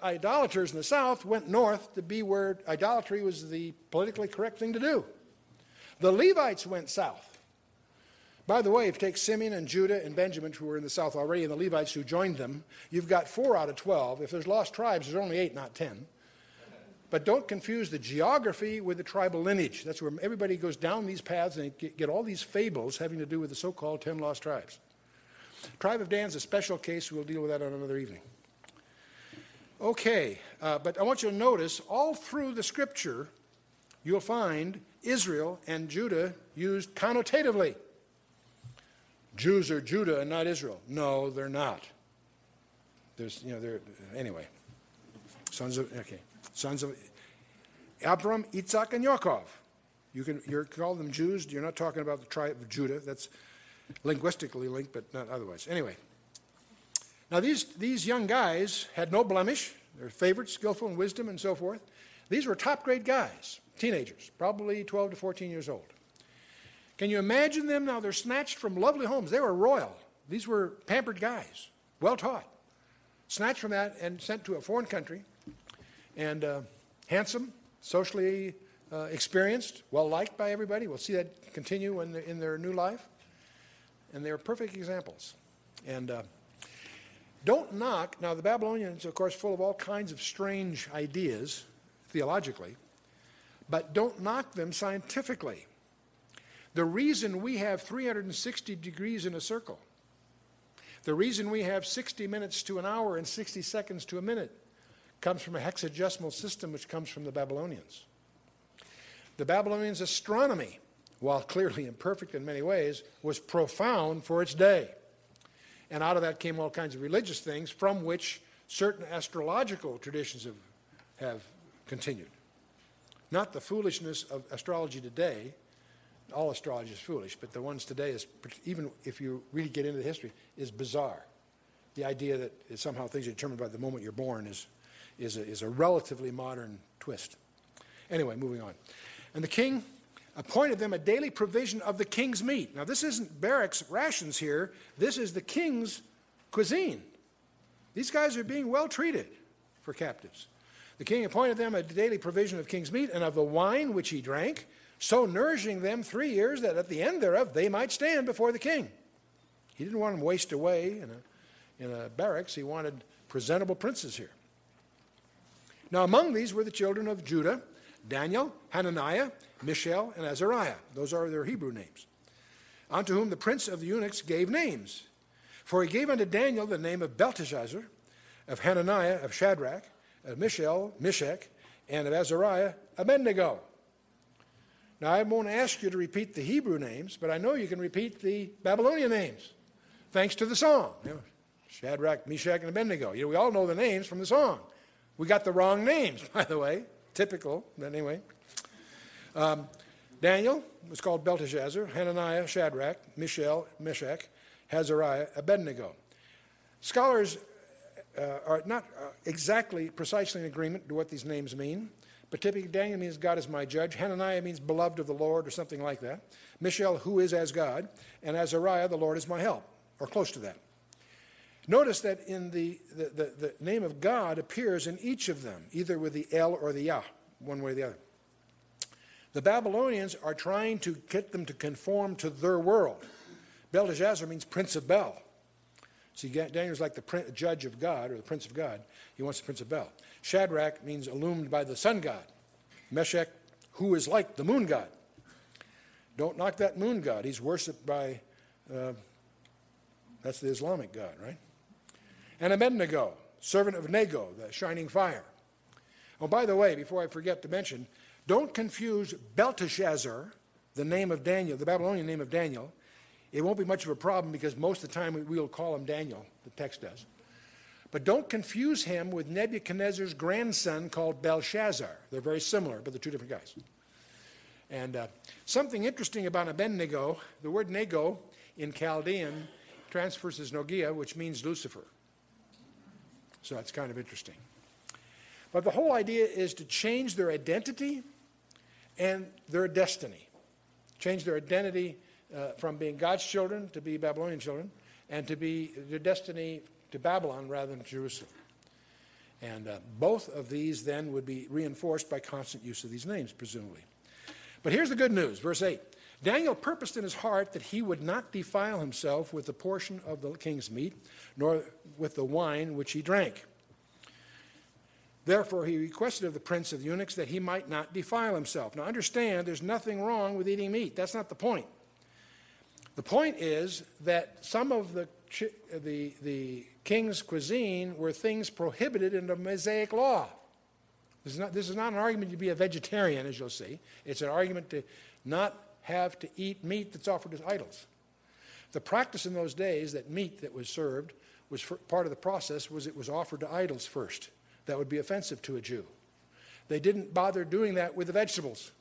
idolaters in the south went north to be where idolatry was the politically correct thing to do. The Levites went south by the way, if you take Simeon and Judah and Benjamin, who were in the south already, and the Levites who joined them, you've got four out of 12. If there's lost tribes, there's only eight, not 10. But don't confuse the geography with the tribal lineage. That's where everybody goes down these paths and get all these fables having to do with the so called 10 lost tribes. Tribe of Dan's a special case. We'll deal with that on another evening. Okay, uh, but I want you to notice all through the scripture, you'll find Israel and Judah used connotatively. Jews are Judah and not Israel. No, they're not. There's, you know, they're, anyway. Sons of, okay. Sons of Abram, Isaac, and Yaakov. You can, you're calling them Jews. You're not talking about the tribe of Judah. That's linguistically linked, but not otherwise. Anyway. Now, these, these young guys had no blemish. They're favorites, skillful in wisdom, and so forth. These were top grade guys, teenagers, probably 12 to 14 years old. Can you imagine them now? They're snatched from lovely homes. They were royal. These were pampered guys, well taught. Snatched from that and sent to a foreign country. And uh, handsome, socially uh, experienced, well liked by everybody. We'll see that continue in, the, in their new life. And they're perfect examples. And uh, don't knock, now the Babylonians, of course, full of all kinds of strange ideas theologically, but don't knock them scientifically. The reason we have 360 degrees in a circle, the reason we have 60 minutes to an hour and 60 seconds to a minute, comes from a hexadecimal system which comes from the Babylonians. The Babylonians' astronomy, while clearly imperfect in many ways, was profound for its day. And out of that came all kinds of religious things from which certain astrological traditions have, have continued. Not the foolishness of astrology today, all astrology is foolish, but the ones today is, even if you really get into the history, is bizarre. The idea that somehow things are determined by the moment you're born is, is, a, is a relatively modern twist. Anyway, moving on. And the king appointed them a daily provision of the king's meat. Now, this isn't barracks rations here, this is the king's cuisine. These guys are being well treated for captives. The king appointed them a daily provision of king's meat and of the wine which he drank so nourishing them three years that at the end thereof they might stand before the king. He didn't want them waste away in a, in a barracks, he wanted presentable princes here. Now, among these were the children of Judah Daniel, Hananiah, Mishael, and Azariah. Those are their Hebrew names. Unto whom the prince of the eunuchs gave names. For he gave unto Daniel the name of Belteshazzar, of Hananiah, of Shadrach, of Mishael, Meshach, and of Azariah, Abednego. Now, I won't ask you to repeat the Hebrew names, but I know you can repeat the Babylonian names, thanks to the song. You know, Shadrach, Meshach, and Abednego. You know, we all know the names from the song. We got the wrong names, by the way. Typical, but anyway. Um, Daniel was called Belteshazzar, Hananiah, Shadrach, Mishael, Meshach, Azariah, Abednego. Scholars uh, are not uh, exactly precisely in agreement to what these names mean. But typically Daniel means God is my judge. Hananiah means beloved of the Lord or something like that. Mishael, who is as God. And Azariah, the Lord is my help, or close to that. Notice that in the, the, the, the name of God appears in each of them, either with the El or the Yah, one way or the other. The Babylonians are trying to get them to conform to their world. Belteshazzar means prince of Bel. See, Daniel's like the judge of God or the prince of God. He wants the prince of Bel. Shadrach means illumined by the sun god. Meshach, who is like the moon god. Don't knock that moon god. He's worshipped by, uh, that's the Islamic god, right? And Abednego, servant of Nego, the shining fire. Oh, by the way, before I forget to mention, don't confuse Belteshazzar, the name of Daniel, the Babylonian name of Daniel. It won't be much of a problem because most of the time we'll call him Daniel, the text does. But don't confuse him with Nebuchadnezzar's grandson called Belshazzar. They're very similar, but they're two different guys. And uh, something interesting about Abednego, the word nego in Chaldean transfers as Nogah, which means Lucifer. So that's kind of interesting. But the whole idea is to change their identity and their destiny. Change their identity uh, from being God's children to be Babylonian children, and to be their destiny to Babylon rather than Jerusalem. And uh, both of these then would be reinforced by constant use of these names, presumably. But here's the good news, verse 8. Daniel purposed in his heart that he would not defile himself with the portion of the king's meat, nor with the wine which he drank. Therefore, he requested of the prince of the eunuchs that he might not defile himself. Now, understand, there's nothing wrong with eating meat. That's not the point. The point is that some of the, the, the king's cuisine were things prohibited in the Mosaic law. This is, not, this is not an argument to be a vegetarian, as you'll see. It's an argument to not have to eat meat that's offered as idols. The practice in those days that meat that was served was part of the process was it was offered to idols first. That would be offensive to a Jew. They didn't bother doing that with the vegetables.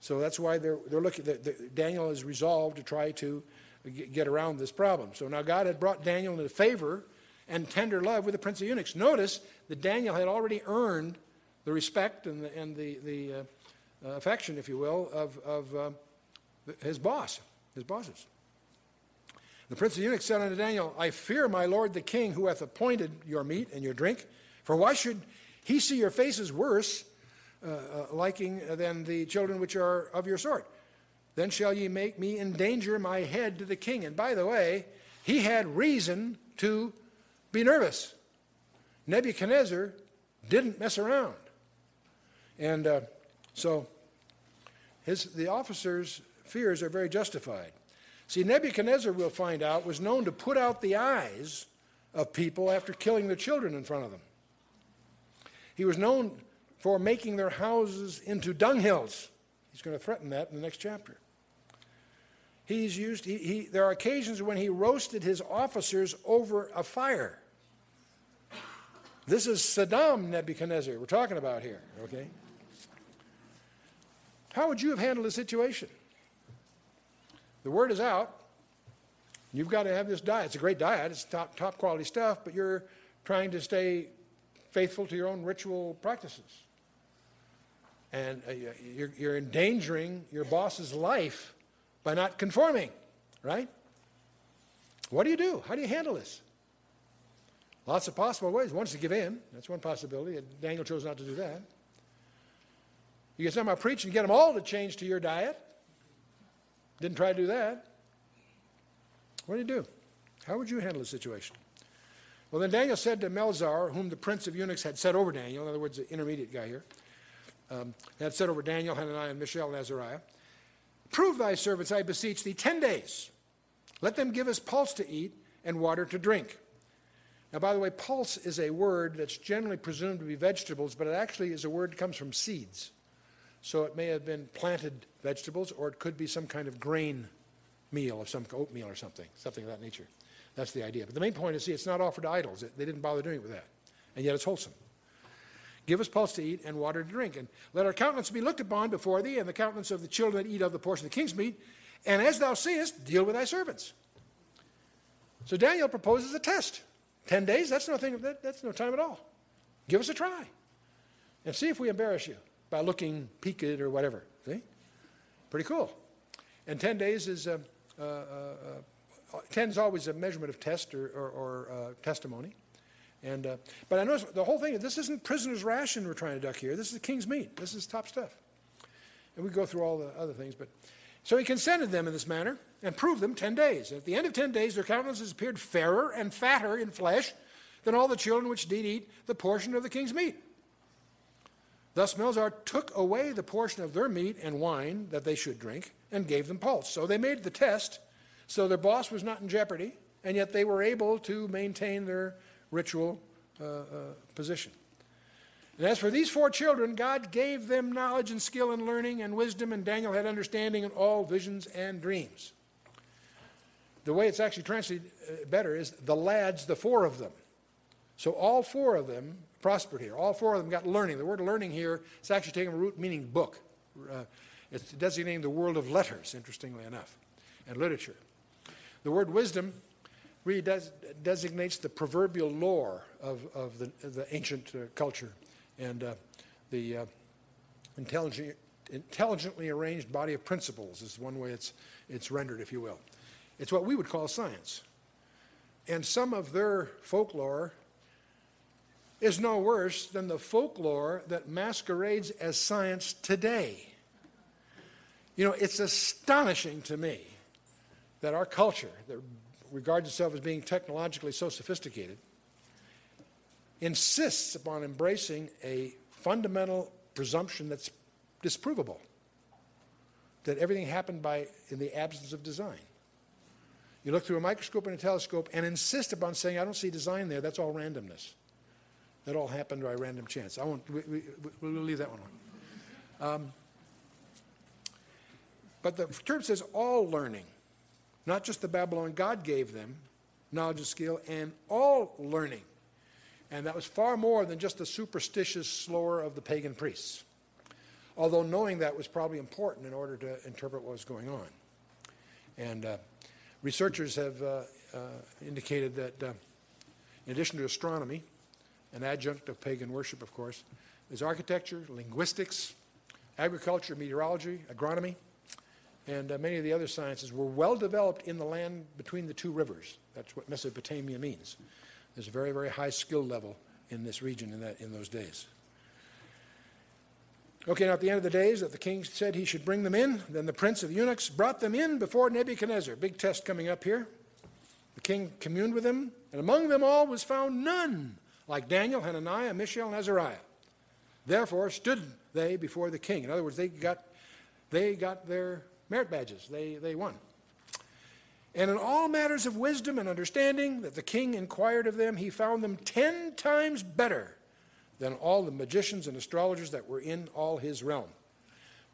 So that's why they're, they're looking, the, the, Daniel is resolved to try to get around this problem. So now God had brought Daniel into favor and tender love with the prince of eunuchs. Notice that Daniel had already earned the respect and the, and the, the uh, uh, affection, if you will, of, of uh, his boss, his bosses. The prince of eunuchs said unto Daniel, I fear my lord the king who hath appointed your meat and your drink, for why should he see your faces worse uh, uh, liking than the children which are of your sort? Then shall ye make me endanger my head to the king. And by the way, he had reason to be nervous. Nebuchadnezzar didn't mess around. And uh, so his, the officers' fears are very justified. See, Nebuchadnezzar, we'll find out, was known to put out the eyes of people after killing their children in front of them. He was known for making their houses into dunghills. He's going to threaten that in the next chapter. He's used, he, he, there are occasions when he roasted his officers over a fire. This is Saddam Nebuchadnezzar we're talking about here, okay? How would you have handled the situation? The word is out. You've got to have this diet. It's a great diet, it's top, top quality stuff, but you're trying to stay faithful to your own ritual practices. And uh, you're, you're endangering your boss's life by not conforming, right? What do you do? How do you handle this? Lots of possible ways. One is to give in. That's one possibility. Daniel chose not to do that. You get somebody preaching, get them all to change to your diet. Didn't try to do that. What do you do? How would you handle the situation? Well, then Daniel said to Melzar, whom the prince of eunuchs had set over Daniel, in other words, the intermediate guy here, um, had set over Daniel, Hananiah, and Mishael, and Azariah, Prove thy servants, I beseech thee, ten days. Let them give us pulse to eat and water to drink. Now, by the way, pulse is a word that's generally presumed to be vegetables, but it actually is a word that comes from seeds. So it may have been planted vegetables, or it could be some kind of grain meal of some oatmeal or something, something of that nature. That's the idea. But the main point is, see, it's not offered to idols. They didn't bother doing it with that. And yet it's wholesome. Give us pulse to eat and water to drink. And let our countenance be looked upon before thee, and the countenance of the children that eat of the portion of the king's meat. And as thou seest, deal with thy servants. So Daniel proposes a test. Ten days, that's, nothing, that, that's no time at all. Give us a try. and see if we embarrass you by looking peaked or whatever. See? Pretty cool. And 10 days is, uh, uh, uh, 10 is always a measurement of test or, or, or uh, testimony. And, uh, but I notice the whole thing, this isn't prisoner's ration we're trying to duck here. This is the king's meat. This is top stuff. And we go through all the other things. But So he consented them in this manner and proved them 10 days. At the end of 10 days, their countenances appeared fairer and fatter in flesh than all the children which did eat the portion of the king's meat. Thus Melzar took away the portion of their meat and wine that they should drink and gave them pulse. So they made the test, so their boss was not in jeopardy, and yet they were able to maintain their ritual uh, uh, position. And as for these four children, God gave them knowledge and skill and learning and wisdom, and Daniel had understanding in all visions and dreams. The way it's actually translated uh, better is the lads, the four of them. So all four of them prospered here. All four of them got learning. The word learning here is actually taking a root meaning book. Uh, it's designating the world of letters, interestingly enough, and literature. The word wisdom designates the proverbial lore of, of the, the ancient uh, culture and uh, the uh, intelligent, intelligently arranged body of principles is one way it's, it's rendered, if you will. It's what we would call science. And some of their folklore is no worse than the folklore that masquerades as science today. You know, it's astonishing to me that our culture, that regards itself as being technologically so sophisticated, insists upon embracing a fundamental presumption that's disprovable that everything happened by in the absence of design. You look through a microscope and a telescope and insist upon saying, I don't see design there, that's all randomness. That all happened by random chance. I won't, we, we, we'll leave that one on. Um, but the term says all learning, not just the Babylon God gave them, knowledge and skill, and all learning. And that was far more than just the superstitious slore of the pagan priests. Although knowing that was probably important in order to interpret what was going on. And uh, researchers have uh, uh, indicated that uh, in addition to astronomy, an adjunct of pagan worship, of course, is architecture, linguistics, agriculture, meteorology, agronomy, and uh, many of the other sciences were well developed in the land between the two rivers. That's what Mesopotamia means. There's a very, very high skill level in this region in, that, in those days. Okay, now at the end of the days that the king said he should bring them in, then the prince of the eunuchs brought them in before Nebuchadnezzar. Big test coming up here. The king communed with them, and among them all was found none like Daniel, Hananiah, Mishael, and Azariah. Therefore stood they before the king. In other words, they got, they got their merit badges. They, they won. And in all matters of wisdom and understanding that the king inquired of them, he found them ten times better than all the magicians and astrologers that were in all his realm.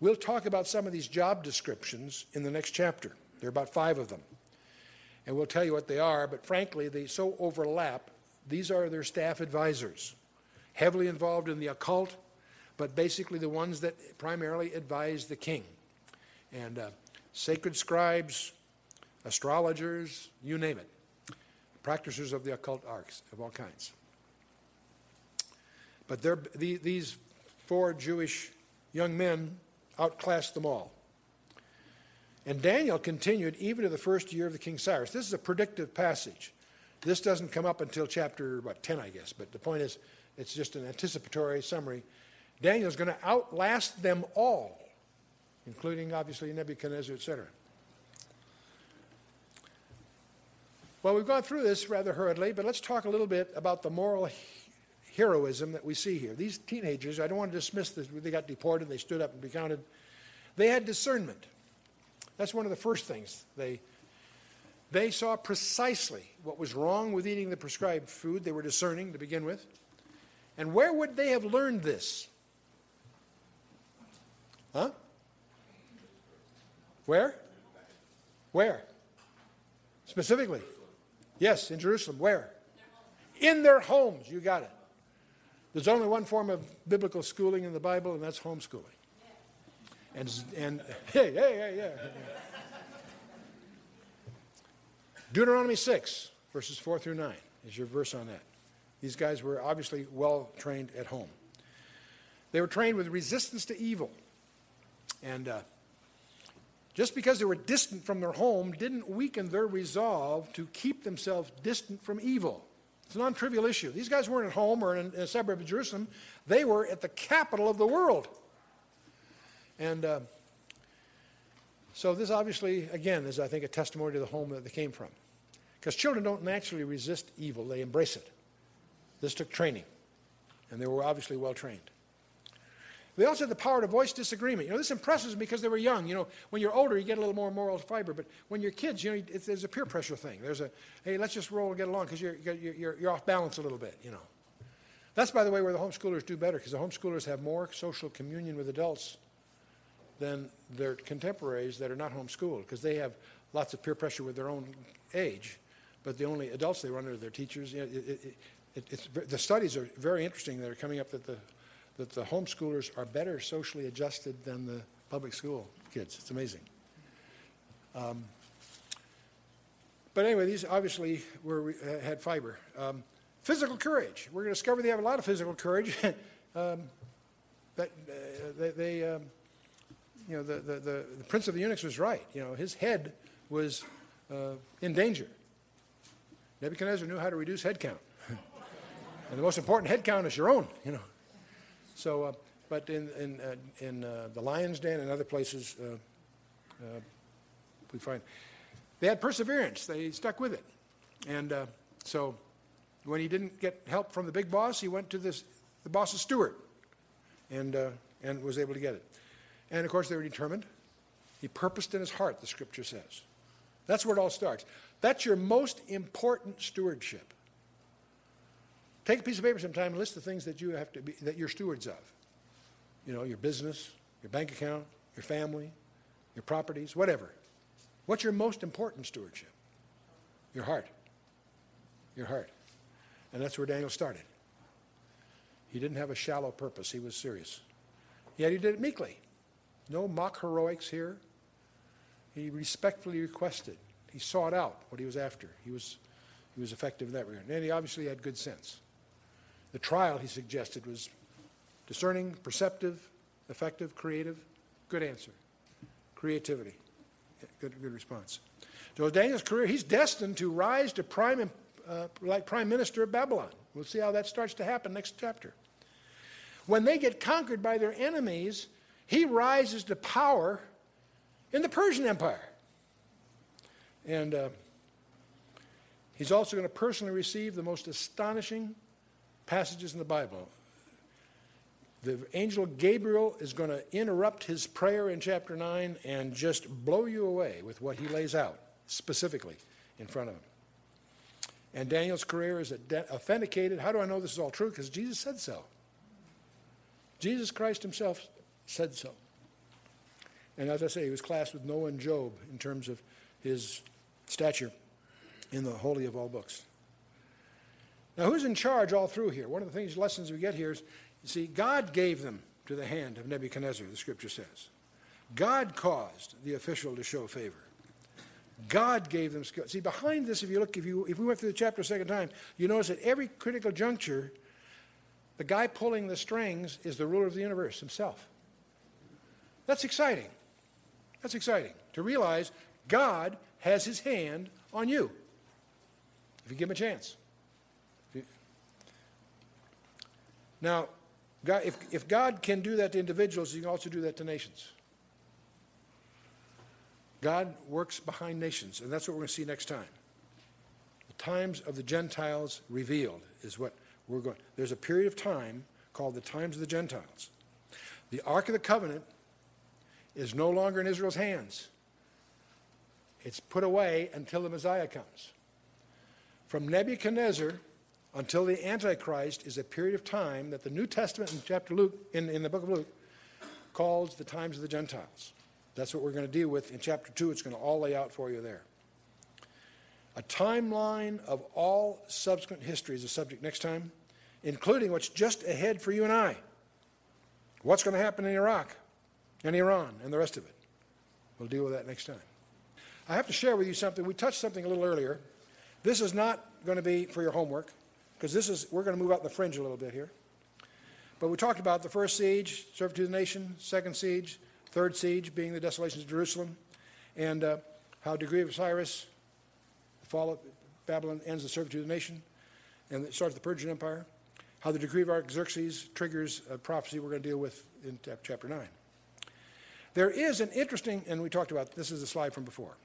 We'll talk about some of these job descriptions in the next chapter. There are about five of them. And we'll tell you what they are, but frankly, they so overlap. These are their staff advisors, heavily involved in the occult, but basically the ones that primarily advise the king. And uh, sacred scribes, astrologers, you name it, practitioners of the occult arts of all kinds. But the, these four Jewish young men outclassed them all. And Daniel continued even to the first year of the King Cyrus. This is a predictive passage. This doesn't come up until chapter, what, 10, I guess. But the point is, it's just an anticipatory summary. Daniel's going to outlast them all, including, obviously, Nebuchadnezzar, etc. Well, we've gone through this rather hurriedly, but let's talk a little bit about the moral heroism that we see here. These teenagers, I don't want to dismiss this, they got deported, they stood up and recounted. They had discernment. That's one of the first things. They, they saw precisely what was wrong with eating the prescribed food. They were discerning to begin with. And where would they have learned this? Huh? Where? Where? Specifically? Yes, in Jerusalem. Where? In their homes. You got it. There's only one form of biblical schooling in the Bible, and that's homeschooling. And, and hey, hey, hey, yeah. Deuteronomy 6, verses 4 through 9 is your verse on that. These guys were obviously well trained at home. They were trained with resistance to evil. And uh, just because they were distant from their home didn't weaken their resolve to keep themselves distant from evil. It's a non trivial issue. These guys weren't at home or in, a suburb of Jerusalem, they were at the capital of the world. And uh, so, this obviously, again, is, I think, a testimony to the home that they came from. Because children don't naturally resist evil, they embrace it. This took training, and they were obviously well trained. They also had the power to voice disagreement. You know, this impresses me because they were young. You know, when you're older, you get a little more moral fiber. But when you're kids, you know, there's a peer pressure thing. There's a, hey, let's just roll and get along because you're, you're, you're off balance a little bit, you know. That's, by the way, where the homeschoolers do better because the homeschoolers have more social communion with adults than their contemporaries that are not homeschooled because they have lots of peer pressure with their own age, but the only adults they run into are their teachers. You know, it, it, it, the studies are very interesting that are coming up that the that the homeschoolers are better socially adjusted than the public school kids. It's amazing. Um, but anyway, these obviously were, uh, had fiber. Um, physical courage. We're going to discover they have a lot of physical courage. um, that uh, they, they um, you know, the, the, the, the, prince of the eunuchs was right. You know, his head was uh, in danger. Nebuchadnezzar knew how to reduce head count. and the most important head count is your own, you know. So, uh, but in, in, uh, in uh, the lion's den and other places, uh, uh, we find they had perseverance. They stuck with it. And uh, so when he didn't get help from the big boss, he went to this, the boss's steward and, and was able to get it. And of course, they were determined. He purposed in his heart, the scripture says. That's where it all starts. That's your most important stewardship. Take a piece of paper sometime and list the things that you have to be, that you're stewards of. You know, your business, your bank account, your family, your properties, whatever. What's your most important stewardship? Your heart. Your heart. And that's where Daniel started. He didn't have a shallow purpose, he was serious. Yet he did it meekly. No mock heroics here. He respectfully requested. He sought out what he was after. He was, he was effective in that regard. And he obviously had good sense. The trial, he suggested, was discerning, perceptive, effective, creative. Good answer. Creativity. Good, good response. So Daniel's career, he's destined to rise to prime, uh, like prime minister of Babylon. We'll see how that starts to happen next chapter. When they get conquered by their enemies, he rises to power in the Persian Empire. And uh, he's also going to personally receive the most astonishing passages in the Bible. The angel Gabriel is going to interrupt his prayer in chapter 9 and just blow you away with what he lays out specifically in front of him. And Daniel's career is authenticated. How do I know this is all true? Because Jesus said so. Jesus Christ himself said so. And as I say, he was classed with Noah and Job in terms of his stature in the holy of all books. Now, who's in charge all through here? One of the things, lessons we get here is you see, God gave them to the hand of Nebuchadnezzar, the scripture says. God caused the official to show favor. God gave them skill. See, behind this, if you look, if, you, if we went through the chapter a second time, you notice at every critical juncture, the guy pulling the strings is the ruler of the universe himself. That's exciting. That's exciting to realize God has his hand on you if you give him a chance. Now, God, if, if God can do that to individuals, he can also do that to nations. God works behind nations, and that's what we're going to see next time. The times of the Gentiles revealed is what we're going. There's a period of time called the times of the Gentiles. The Ark of the Covenant is no longer in Israel's hands. It's put away until the Messiah comes. From Nebuchadnezzar until the Antichrist is a period of time that the New Testament in chapter Luke, in, in the book of Luke, calls the times of the Gentiles. That's what we're going to deal with in chapter 2. It's going to all lay out for you there. A timeline of all subsequent history is a subject next time, including what's just ahead for you and I. What's going to happen in Iraq and Iran and the rest of it. We'll deal with that next time. I have to share with you something. We touched something a little earlier. This is not going to be for your homework because this is, we're going to move out the fringe a little bit here. But we talked about the first siege, servitude of the nation, second siege, third siege being the desolations of Jerusalem, and uh, how degree of Cyrus, the fall of Babylon ends the servitude of the nation, and it starts the Persian Empire. How the decree of Artaxerxes triggers a prophecy we're going to deal with in chapter 9. There is an interesting, and we talked about this is a slide from before.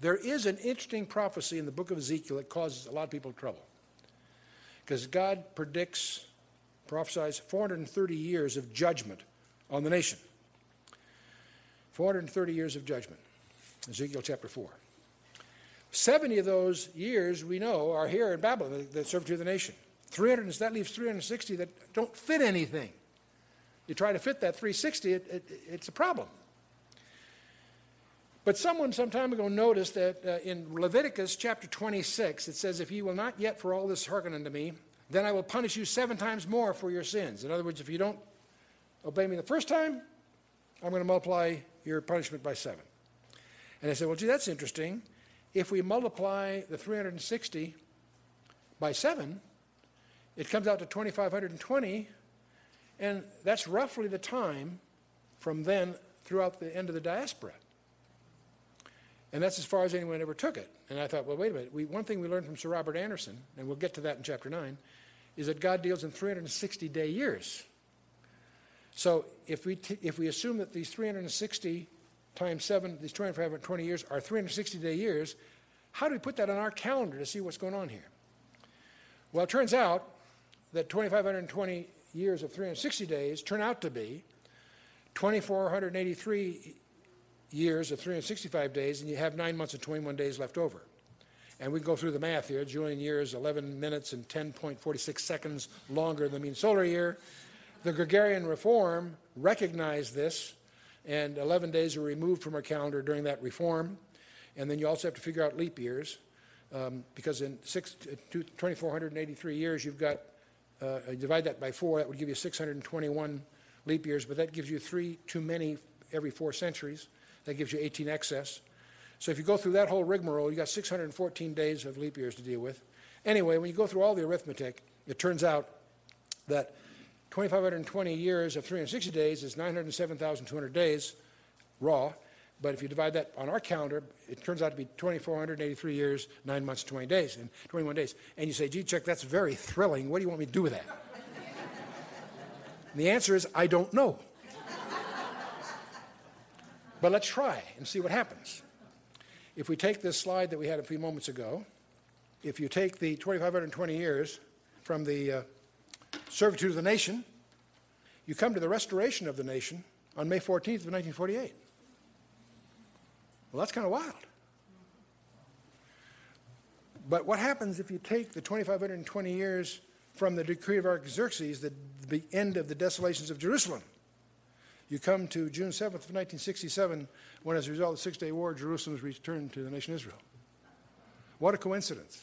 There is an interesting prophecy in the book of Ezekiel that causes a lot of people trouble. Because God predicts, prophesies 430 years of judgment on the nation. 430 years of judgment. Ezekiel chapter 4. 70 of those years we know are here in Babylon, the, the servitude of the nation. 300, that leaves 360 that don't fit anything. You try to fit that 360, it, it, it's a problem. But someone some time ago noticed that uh, in Leviticus chapter 26, it says, If ye will not yet for all this hearken unto me, then I will punish you seven times more for your sins. In other words, if you don't obey me the first time, I'm going to multiply your punishment by seven. And I said, Well, gee, that's interesting. If we multiply the 360 by seven, it comes out to 2,520, and that's roughly the time from then throughout the end of the diaspora. And that's as far as anyone ever took it. And I thought, well, wait a minute. We, one thing we learned from Sir Robert Anderson, and we'll get to that in chapter 9, is that God deals in 360 day years. So if we, t- if we assume that these 360 times 7, these 220 years, are 360 day years, how do we put that on our calendar to see what's going on here? Well, it turns out that 2,520 years of 360 days turn out to be 2,483 years of 365 days, and you have nine months and 21 days left over. And we go through the math here. Julian year is 11 minutes and 10.46 seconds longer than the mean solar year. The Gregorian reform recognized this, and 11 days were removed from our calendar during that reform. And then you also have to figure out leap years, um, because in six, 2,483 years, you've got, uh, divide that by four, that would give you 621 leap years, but that gives you three too many every four centuries. That gives you 18 excess. So if you go through that whole rigmarole, you got 614 days of leap years to deal with. Anyway, when you go through all the arithmetic, it turns out that 2,520 years of 360 days is 907,200 days raw. But if you divide that on our calendar, it turns out to be 2,483 years, 9 months, 20 days, and 21 days. And you say, gee, Chuck, that's very thrilling. What do you want me to do with that? the answer is, I don't know. But let's try and see what happens. If we take this slide that we had a few moments ago, if you take the 2,520 years from the uh, servitude of the nation, you come to the restoration of the nation on May 14th of 1948. Well, that's kind of wild. But what happens if you take the 2,520 years from the decree of Artaxerxes, the, the end of the desolations of Jerusalem? You come to June 7th of 1967, when as a result of the Six Day War, Jerusalem was returned to the nation Israel. What a coincidence.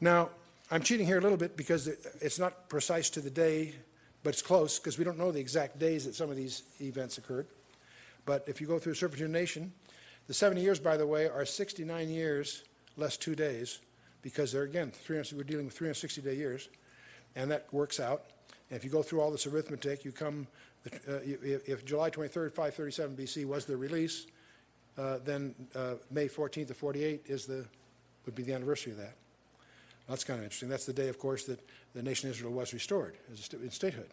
Now, I'm cheating here a little bit because it's not precise to the day, but it's close because we don't know the exact days that some of these events occurred. But if you go through a Servitude Nation, the 70 years, by the way, are 69 years less two days because they're, again, we're dealing with 360 day years, and that works out. And if you go through all this arithmetic, you come uh, if July 23rd, 537 BC was the release, uh, then uh, May 14th of 48 is the, would be the anniversary of that. That's kind of interesting. That's the day, of course, that the nation Israel was restored as st- in statehood.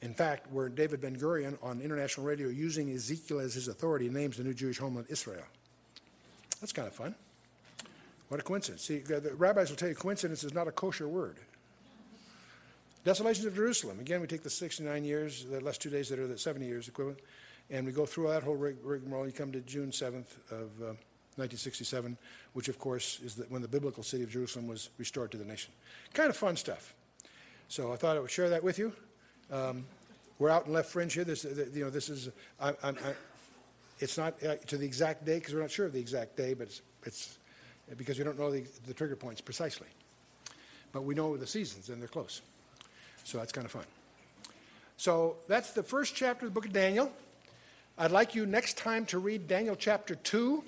In fact, where David Ben Gurion on international radio using Ezekiel as his authority names the new Jewish homeland Israel. That's kind of fun. What a coincidence. See, the rabbis will tell you coincidence is not a kosher word. Desolations of Jerusalem. Again, we take the 69 years, the last two days that are the 70 years equivalent, and we go through that whole rigmarole. You come to June 7th of uh, 1967, which, of course, is the, when the biblical city of Jerusalem was restored to the nation. Kind of fun stuff. So I thought I would share that with you. Um, we're out in left fringe here. This, you know, this is, I, I, I, it's not uh, to the exact day because we're not sure of the exact day, but it's, it's because we don't know the, the trigger points precisely. But we know the seasons and they're close. So that's kind of fun. So that's the first chapter of the book of Daniel. I'd like you next time to read Daniel chapter 2.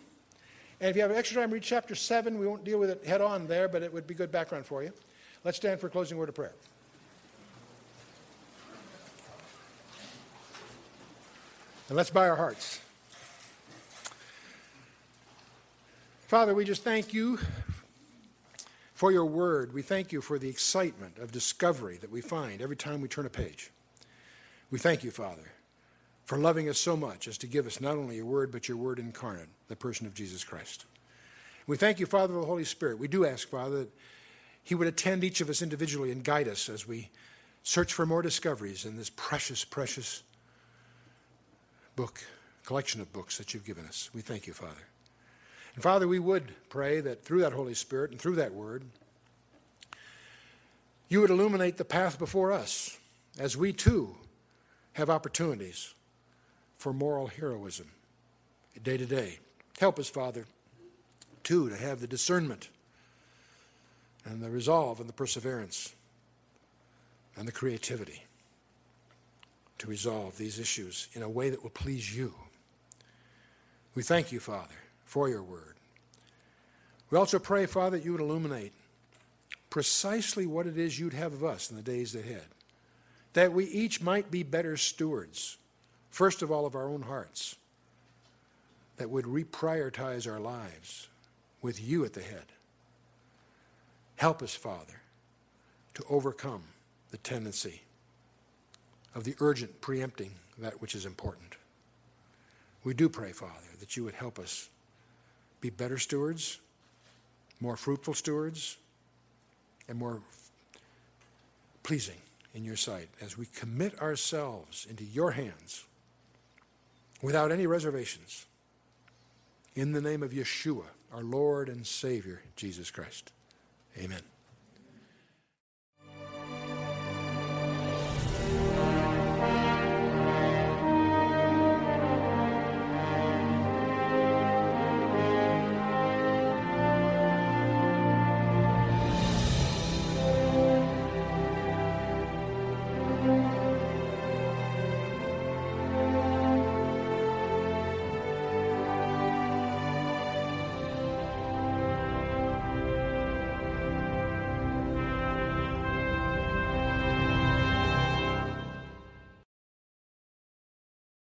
And if you have extra time, read chapter 7. We won't deal with it head on there, but it would be good background for you. Let's stand for a closing word of prayer. And let's bow our hearts. Father, we just thank you for your word. We thank you for the excitement of discovery that we find every time we turn a page. We thank you, Father, for loving us so much as to give us not only your word, but your word incarnate, the person of Jesus Christ. We thank you, Father, for the Holy Spirit. We do ask, Father, that He would attend each of us individually and guide us as we search for more discoveries in this precious, precious book, collection of books that you've given us. We thank you, Father. And Father, we would pray that through that Holy Spirit and through that word, you would illuminate the path before us as we too have opportunities for moral heroism day to day. Help us, Father, too, to have the discernment and the resolve and the perseverance and the creativity to resolve these issues in a way that will please you. We thank you, Father, for your word. We also pray, Father, that you would illuminate precisely what it is you'd have of us in the days ahead, that we each might be better stewards, first of all, of our own hearts, that would reprioritize our lives with you at the head. Help us, Father, to overcome the tendency of the urgent preempting that which is important. We do pray, Father, that you would help us be better stewards, more fruitful stewards, and more pleasing in your sight as we commit ourselves into your hands without any reservations. In the name of Yeshua, our Lord and Savior, Jesus Christ. Amen.